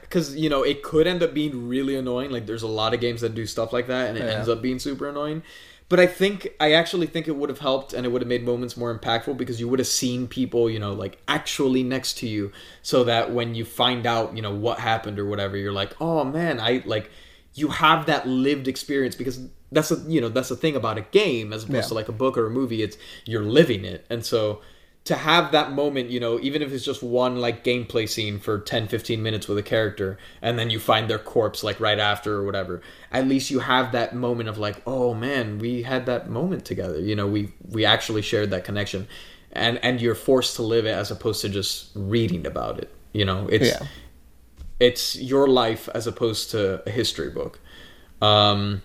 Speaker 1: because you know it could end up being really annoying like there's a lot of games that do stuff like that and it
Speaker 3: Yeah.
Speaker 1: ends up being super annoying but i think i actually think it would have helped and it would have made moments more impactful because you would have seen people you know like actually next to you so that when you find out you know what happened or whatever you're like oh man i like you have that lived experience because that's a you know that's the thing about a game as opposed
Speaker 3: Yeah.
Speaker 1: to like a book or a movie it's you're living it and so to have that moment you know even if it's just one like gameplay scene for 10 15 minutes with a character and then you find their corpse like right after or whatever at least you have that moment of like oh man we had that moment together. You know we we actually shared that connection. And and you're forced to live it as opposed to just reading about it you know? It's
Speaker 3: Yeah.
Speaker 1: it's your life as opposed to a history book. Um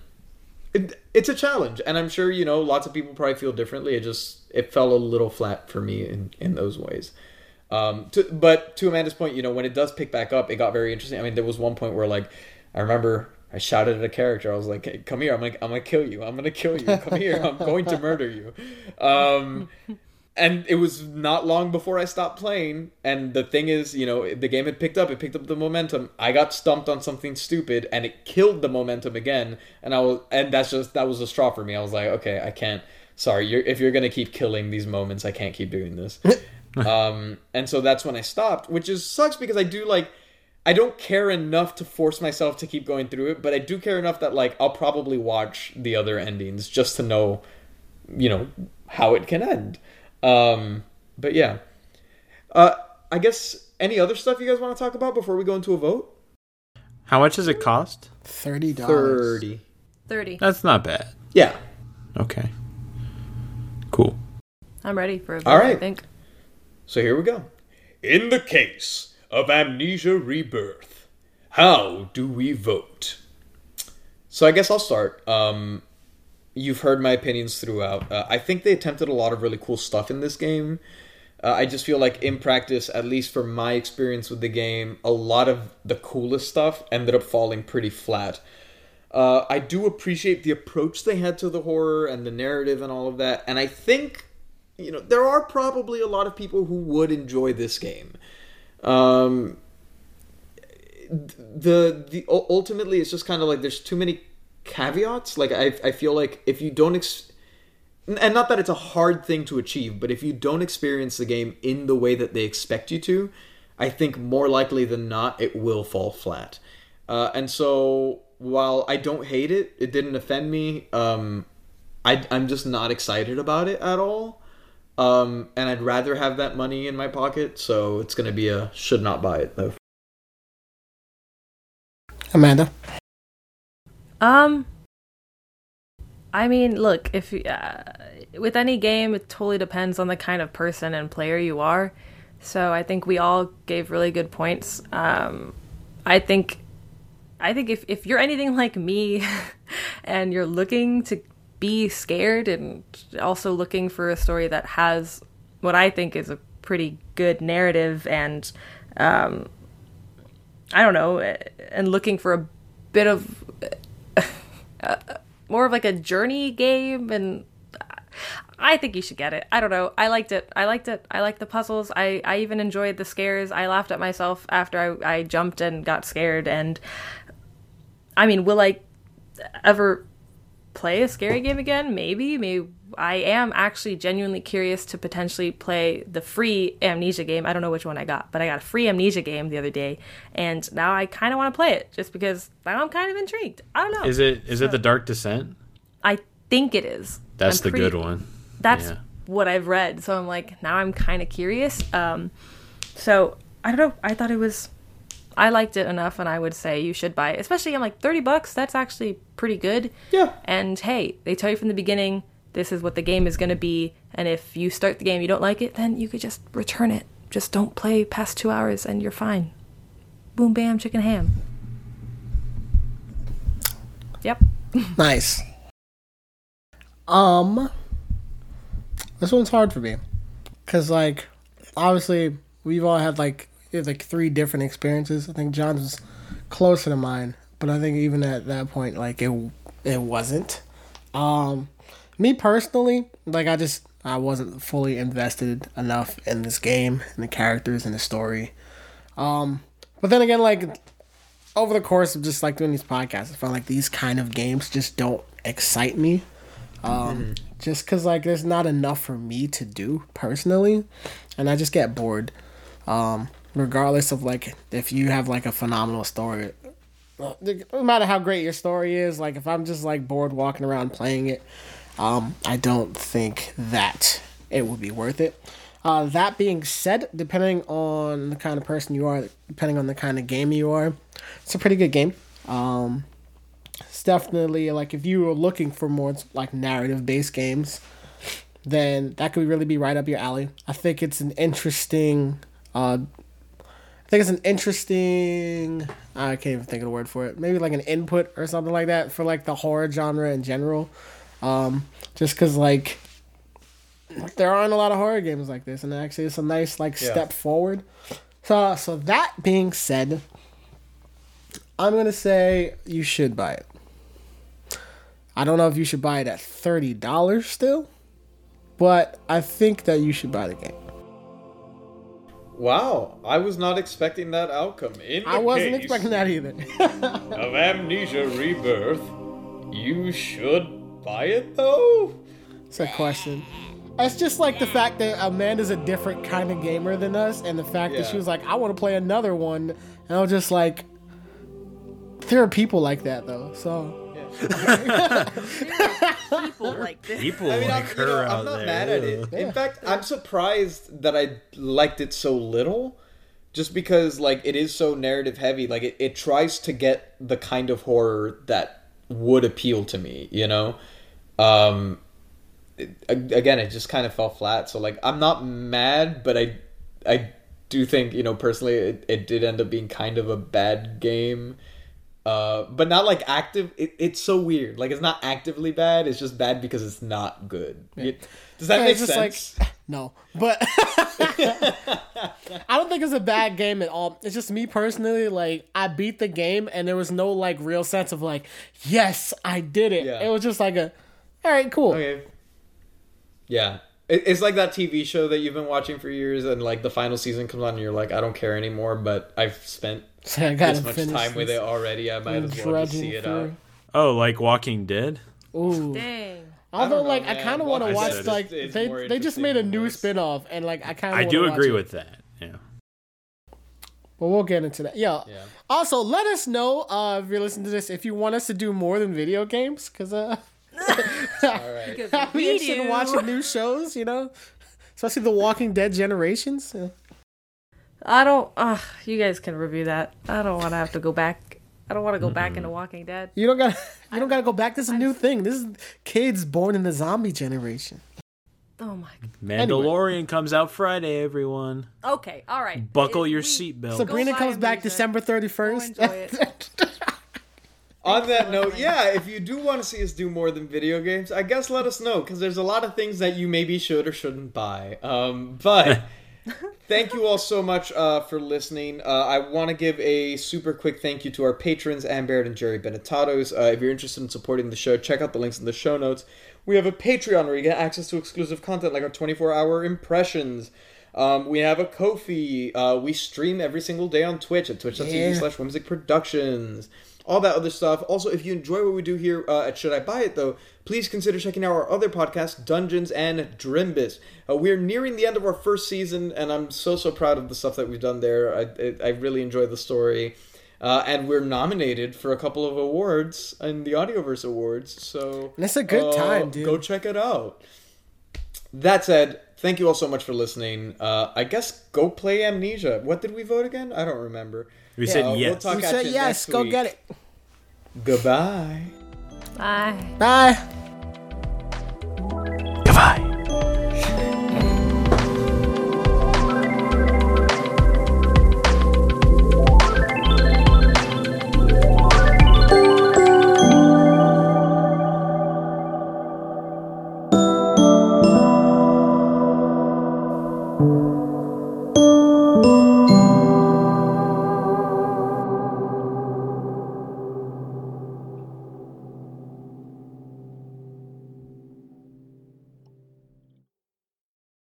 Speaker 1: it, it's a challenge and i'm sure you know lots of people probably feel differently. It just it fell a little flat for me in in those ways um to, but to amanda's point you know when it does pick back up it got very interesting i mean there was one point where like i remember i shouted at a character i was like hey, come here i'm like i'm gonna kill you i'm gonna kill you come here i'm going to murder you um and it was not long before I stopped playing. And the thing is, you know, the game had picked up. It picked up the momentum. I got stumped on something stupid, and it killed the momentum again. And I was, and that's just that was a straw for me. I was like, okay, I can't. Sorry, you're, if you're gonna keep killing these moments, I can't keep doing this. um, and so that's when I stopped, which is sucks because I do like. I don't care enough to force myself to keep going through it, but I do care enough that like I'll probably watch the other endings just to know, you know, how it can end. Um, but yeah, uh, I guess any other stuff you guys want to talk about before we go into a vote?
Speaker 5: How much does it cost?
Speaker 3: Thirty dollars.
Speaker 1: Thirty.
Speaker 4: 30.
Speaker 5: That's not bad.
Speaker 1: Yeah.
Speaker 5: Okay. Cool.
Speaker 4: I'm ready for a vote,
Speaker 1: All
Speaker 4: I think.
Speaker 1: So here we go. In the case of Amnesia Rebirth, how do we vote? So I guess I'll start. Um, you've heard my opinions throughout. Uh, I think they attempted a lot of really cool stuff in this game. Uh, I just feel like in practice, at least from my experience with the game, a lot of the coolest stuff ended up falling pretty flat. Uh, I do appreciate the approach they had to the horror and the narrative and all of that, and I think you know there are probably a lot of people who would enjoy this game. Um, the the ultimately it's just kind of like there's too many caveats. Like I I feel like if you don't ex- and not that it's a hard thing to achieve, but if you don't experience the game in the way that they expect you to, I think more likely than not it will fall flat. Uh, and so while I don't hate it, it didn't offend me. Um, I, I'm just not excited about it at all. Um, and I'd rather have that money in my pocket, so it's gonna be a should not buy it though.
Speaker 3: Amanda.
Speaker 4: Um, I mean, look, if uh, with any game, it totally depends on the kind of person and player you are. So I think we all gave really good points. Um, I think, I think if if you're anything like me, and you're looking to be scared and also looking for a story that has what I think is a pretty good narrative and um, I don't know, and looking for a bit of uh, more of like a journey game and I think you should get it. I don't know. I liked it. I liked it. I liked the puzzles. I, I even enjoyed the scares. I laughed at myself after I, I jumped and got scared. And I mean, will I ever play a scary game again? Maybe. Maybe. I am actually genuinely curious to potentially play the free Amnesia game. I don't know which one I got, but I got a free Amnesia game the other day, and now I kind of want to play it just because now I'm kind of intrigued. I don't know.
Speaker 5: Is it is it the Dark Descent?
Speaker 4: I think it is.
Speaker 5: That's
Speaker 4: I'm
Speaker 5: the
Speaker 4: pretty-
Speaker 5: good one.
Speaker 4: That's
Speaker 5: Yeah.
Speaker 4: what I've read. So I'm like, now I'm kind of curious. Um, so I don't know. I thought it was, I liked it enough, and I would say you should buy it. Especially, I'm like thirty bucks. That's actually pretty good.
Speaker 1: Yeah.
Speaker 4: And hey, they tell you from the beginning this is what the game is going to be, and if you start the game you don't like it, then you could just return it. Just don't play past two hours, and you're fine. Boom, bam, chicken ham. Yep.
Speaker 3: Nice. Um, this one's hard for me, cause like obviously we've all had like it's like three different experiences. I think John's was closer to mine, but I think even at that point, like it it wasn't. Um, me personally, like I just I wasn't fully invested enough in this game and the characters and the story. Um, but then again, like over the course of just like doing these podcasts, I found like these kind of games just don't excite me. Um, just cause like there's not enough for me to do personally, and I just get bored. Um, regardless of like if you have like a phenomenal story, uh, no matter how great your story is, like if I'm just like bored walking around playing it, um, I don't think that it would be worth it. Uh, that being said, depending on the kind of person you are, depending on the kind of game you are, it's a pretty good game. Um, it's definitely like if you were looking for more like narrative based games, then that could really be right up your alley. I think it's an interesting. Uh, I think it's an interesting. I can't even think of the word for it. Maybe like an input or something like that for like the horror genre in general. Um, just because like there aren't a lot of horror games like this, and actually it's a nice like
Speaker 1: Yeah.
Speaker 3: step forward. So so that being said, I'm gonna say you should buy it. I don't know if you should buy it at thirty dollars still, but I think that you should buy the game.
Speaker 1: Wow, I was not expecting that outcome. In
Speaker 3: I wasn't expecting that either.
Speaker 1: Of Amnesia Rebirth, you should buy it though.
Speaker 3: It's a question. It's just like the fact that Amanda's a different kind of gamer than us, and the fact that she was like, "I want to play another one," and I was just like, "There are people like that, though." So
Speaker 4: People like this.
Speaker 5: People
Speaker 1: I mean, I'm,
Speaker 5: like
Speaker 1: you know,
Speaker 5: out
Speaker 1: I'm not
Speaker 5: there.
Speaker 1: mad at it. In fact, I'm surprised that I liked it so little. Just because, like, it is so narrative heavy. Like, it, it tries to get the kind of horror that would appeal to me, you know? Um, it- again, it just kind of fell flat. So, like, I'm not mad, but I, I do think, you know, personally, it, it did end up being kind of a bad game. Uh, but not like active. It, it's so weird. Like it's not actively bad. It's just bad because it's not good. You- does that
Speaker 3: Yeah,
Speaker 1: make
Speaker 3: it's just
Speaker 1: sense?
Speaker 3: like no, but I don't think it's a bad game at all. It's just me personally. Like I beat the game, and there was no like real sense of like, yes, I did it.
Speaker 1: Yeah.
Speaker 3: It was just like a, all right, cool.
Speaker 1: okay. Yeah, it's like that TV show that you've been watching for years, and like the final season comes on, and you're like, I don't care anymore. But I've spent
Speaker 3: So I gotta
Speaker 1: this much
Speaker 3: finish
Speaker 1: time with it already. I might as well just see it out.
Speaker 5: Oh, like Walking Dead?
Speaker 3: Ooh.
Speaker 4: Dang.
Speaker 3: Although,
Speaker 1: don't know,
Speaker 3: like, I kind of want to watch
Speaker 5: Dead is-
Speaker 3: like
Speaker 1: is
Speaker 3: they they just made a new
Speaker 1: this.
Speaker 3: spin off, and like I kind of
Speaker 5: I do agree with that. Yeah.
Speaker 3: But we'll get into that. Yeah.
Speaker 1: Yeah.
Speaker 3: Also, let us know uh, if you're listening to this if you want us to do more than video games, because uh,
Speaker 1: All right.
Speaker 4: Because
Speaker 3: I'd
Speaker 4: we
Speaker 3: interested in watching new shows. You know, especially the Walking Dead generations. Yeah.
Speaker 4: I don't. Uh, you guys can review that. I don't want to have to go back. I don't want to go back into Walking Dead.
Speaker 3: You don't got to you don't got to go back. This is a new thing. This is kids born in the zombie generation.
Speaker 4: Oh my. God.
Speaker 5: Mandalorian comes out Friday, everyone.
Speaker 4: Okay. All right.
Speaker 5: Buckle
Speaker 4: It-
Speaker 5: your seatbelt.
Speaker 3: Sabrina
Speaker 4: buy
Speaker 3: comes back
Speaker 4: Amnesia.
Speaker 3: December thirty first.
Speaker 4: Enjoy it.
Speaker 1: On that note, yeah, if you do want to see us do more than video games, I guess let us know because there's a lot of things that you maybe should or shouldn't buy. Um, but thank you all so much uh, for listening. Uh, I want to give a super quick thank you to our patrons, Ann Baird and Jerry Benetatos. Uh, if you're interested in supporting the show, check out the links in the show notes. We have a Patreon where you get access to exclusive content like our 24 hour impressions. Um, we have a Ko-fi. Uh, we stream every single day on Twitch at twitch.tv
Speaker 3: Yeah.
Speaker 1: slash Whimsic Productions. All that other stuff. Also, if you enjoy what we do here uh, at Should I Buy It, though, please consider checking out our other podcast, Dungeons and Drimbus. Uh, we're nearing the end of our first season, and I'm so, so proud of the stuff that we've done there. I, I, I really enjoy the story. Uh, and we're nominated for a couple of awards in the Audioverse Awards, so
Speaker 3: And it's a good
Speaker 1: uh,
Speaker 3: time, dude.
Speaker 1: Go check it out. That said, thank you all so much for listening. Uh, I guess go play Amnesia. What did we vote again? I don't remember.
Speaker 5: We said
Speaker 1: Uh, we'll
Speaker 5: yes.
Speaker 1: talk
Speaker 3: You
Speaker 1: at
Speaker 3: said yes. Go
Speaker 1: week.
Speaker 3: get it.
Speaker 1: Goodbye.
Speaker 4: Bye.
Speaker 3: Bye.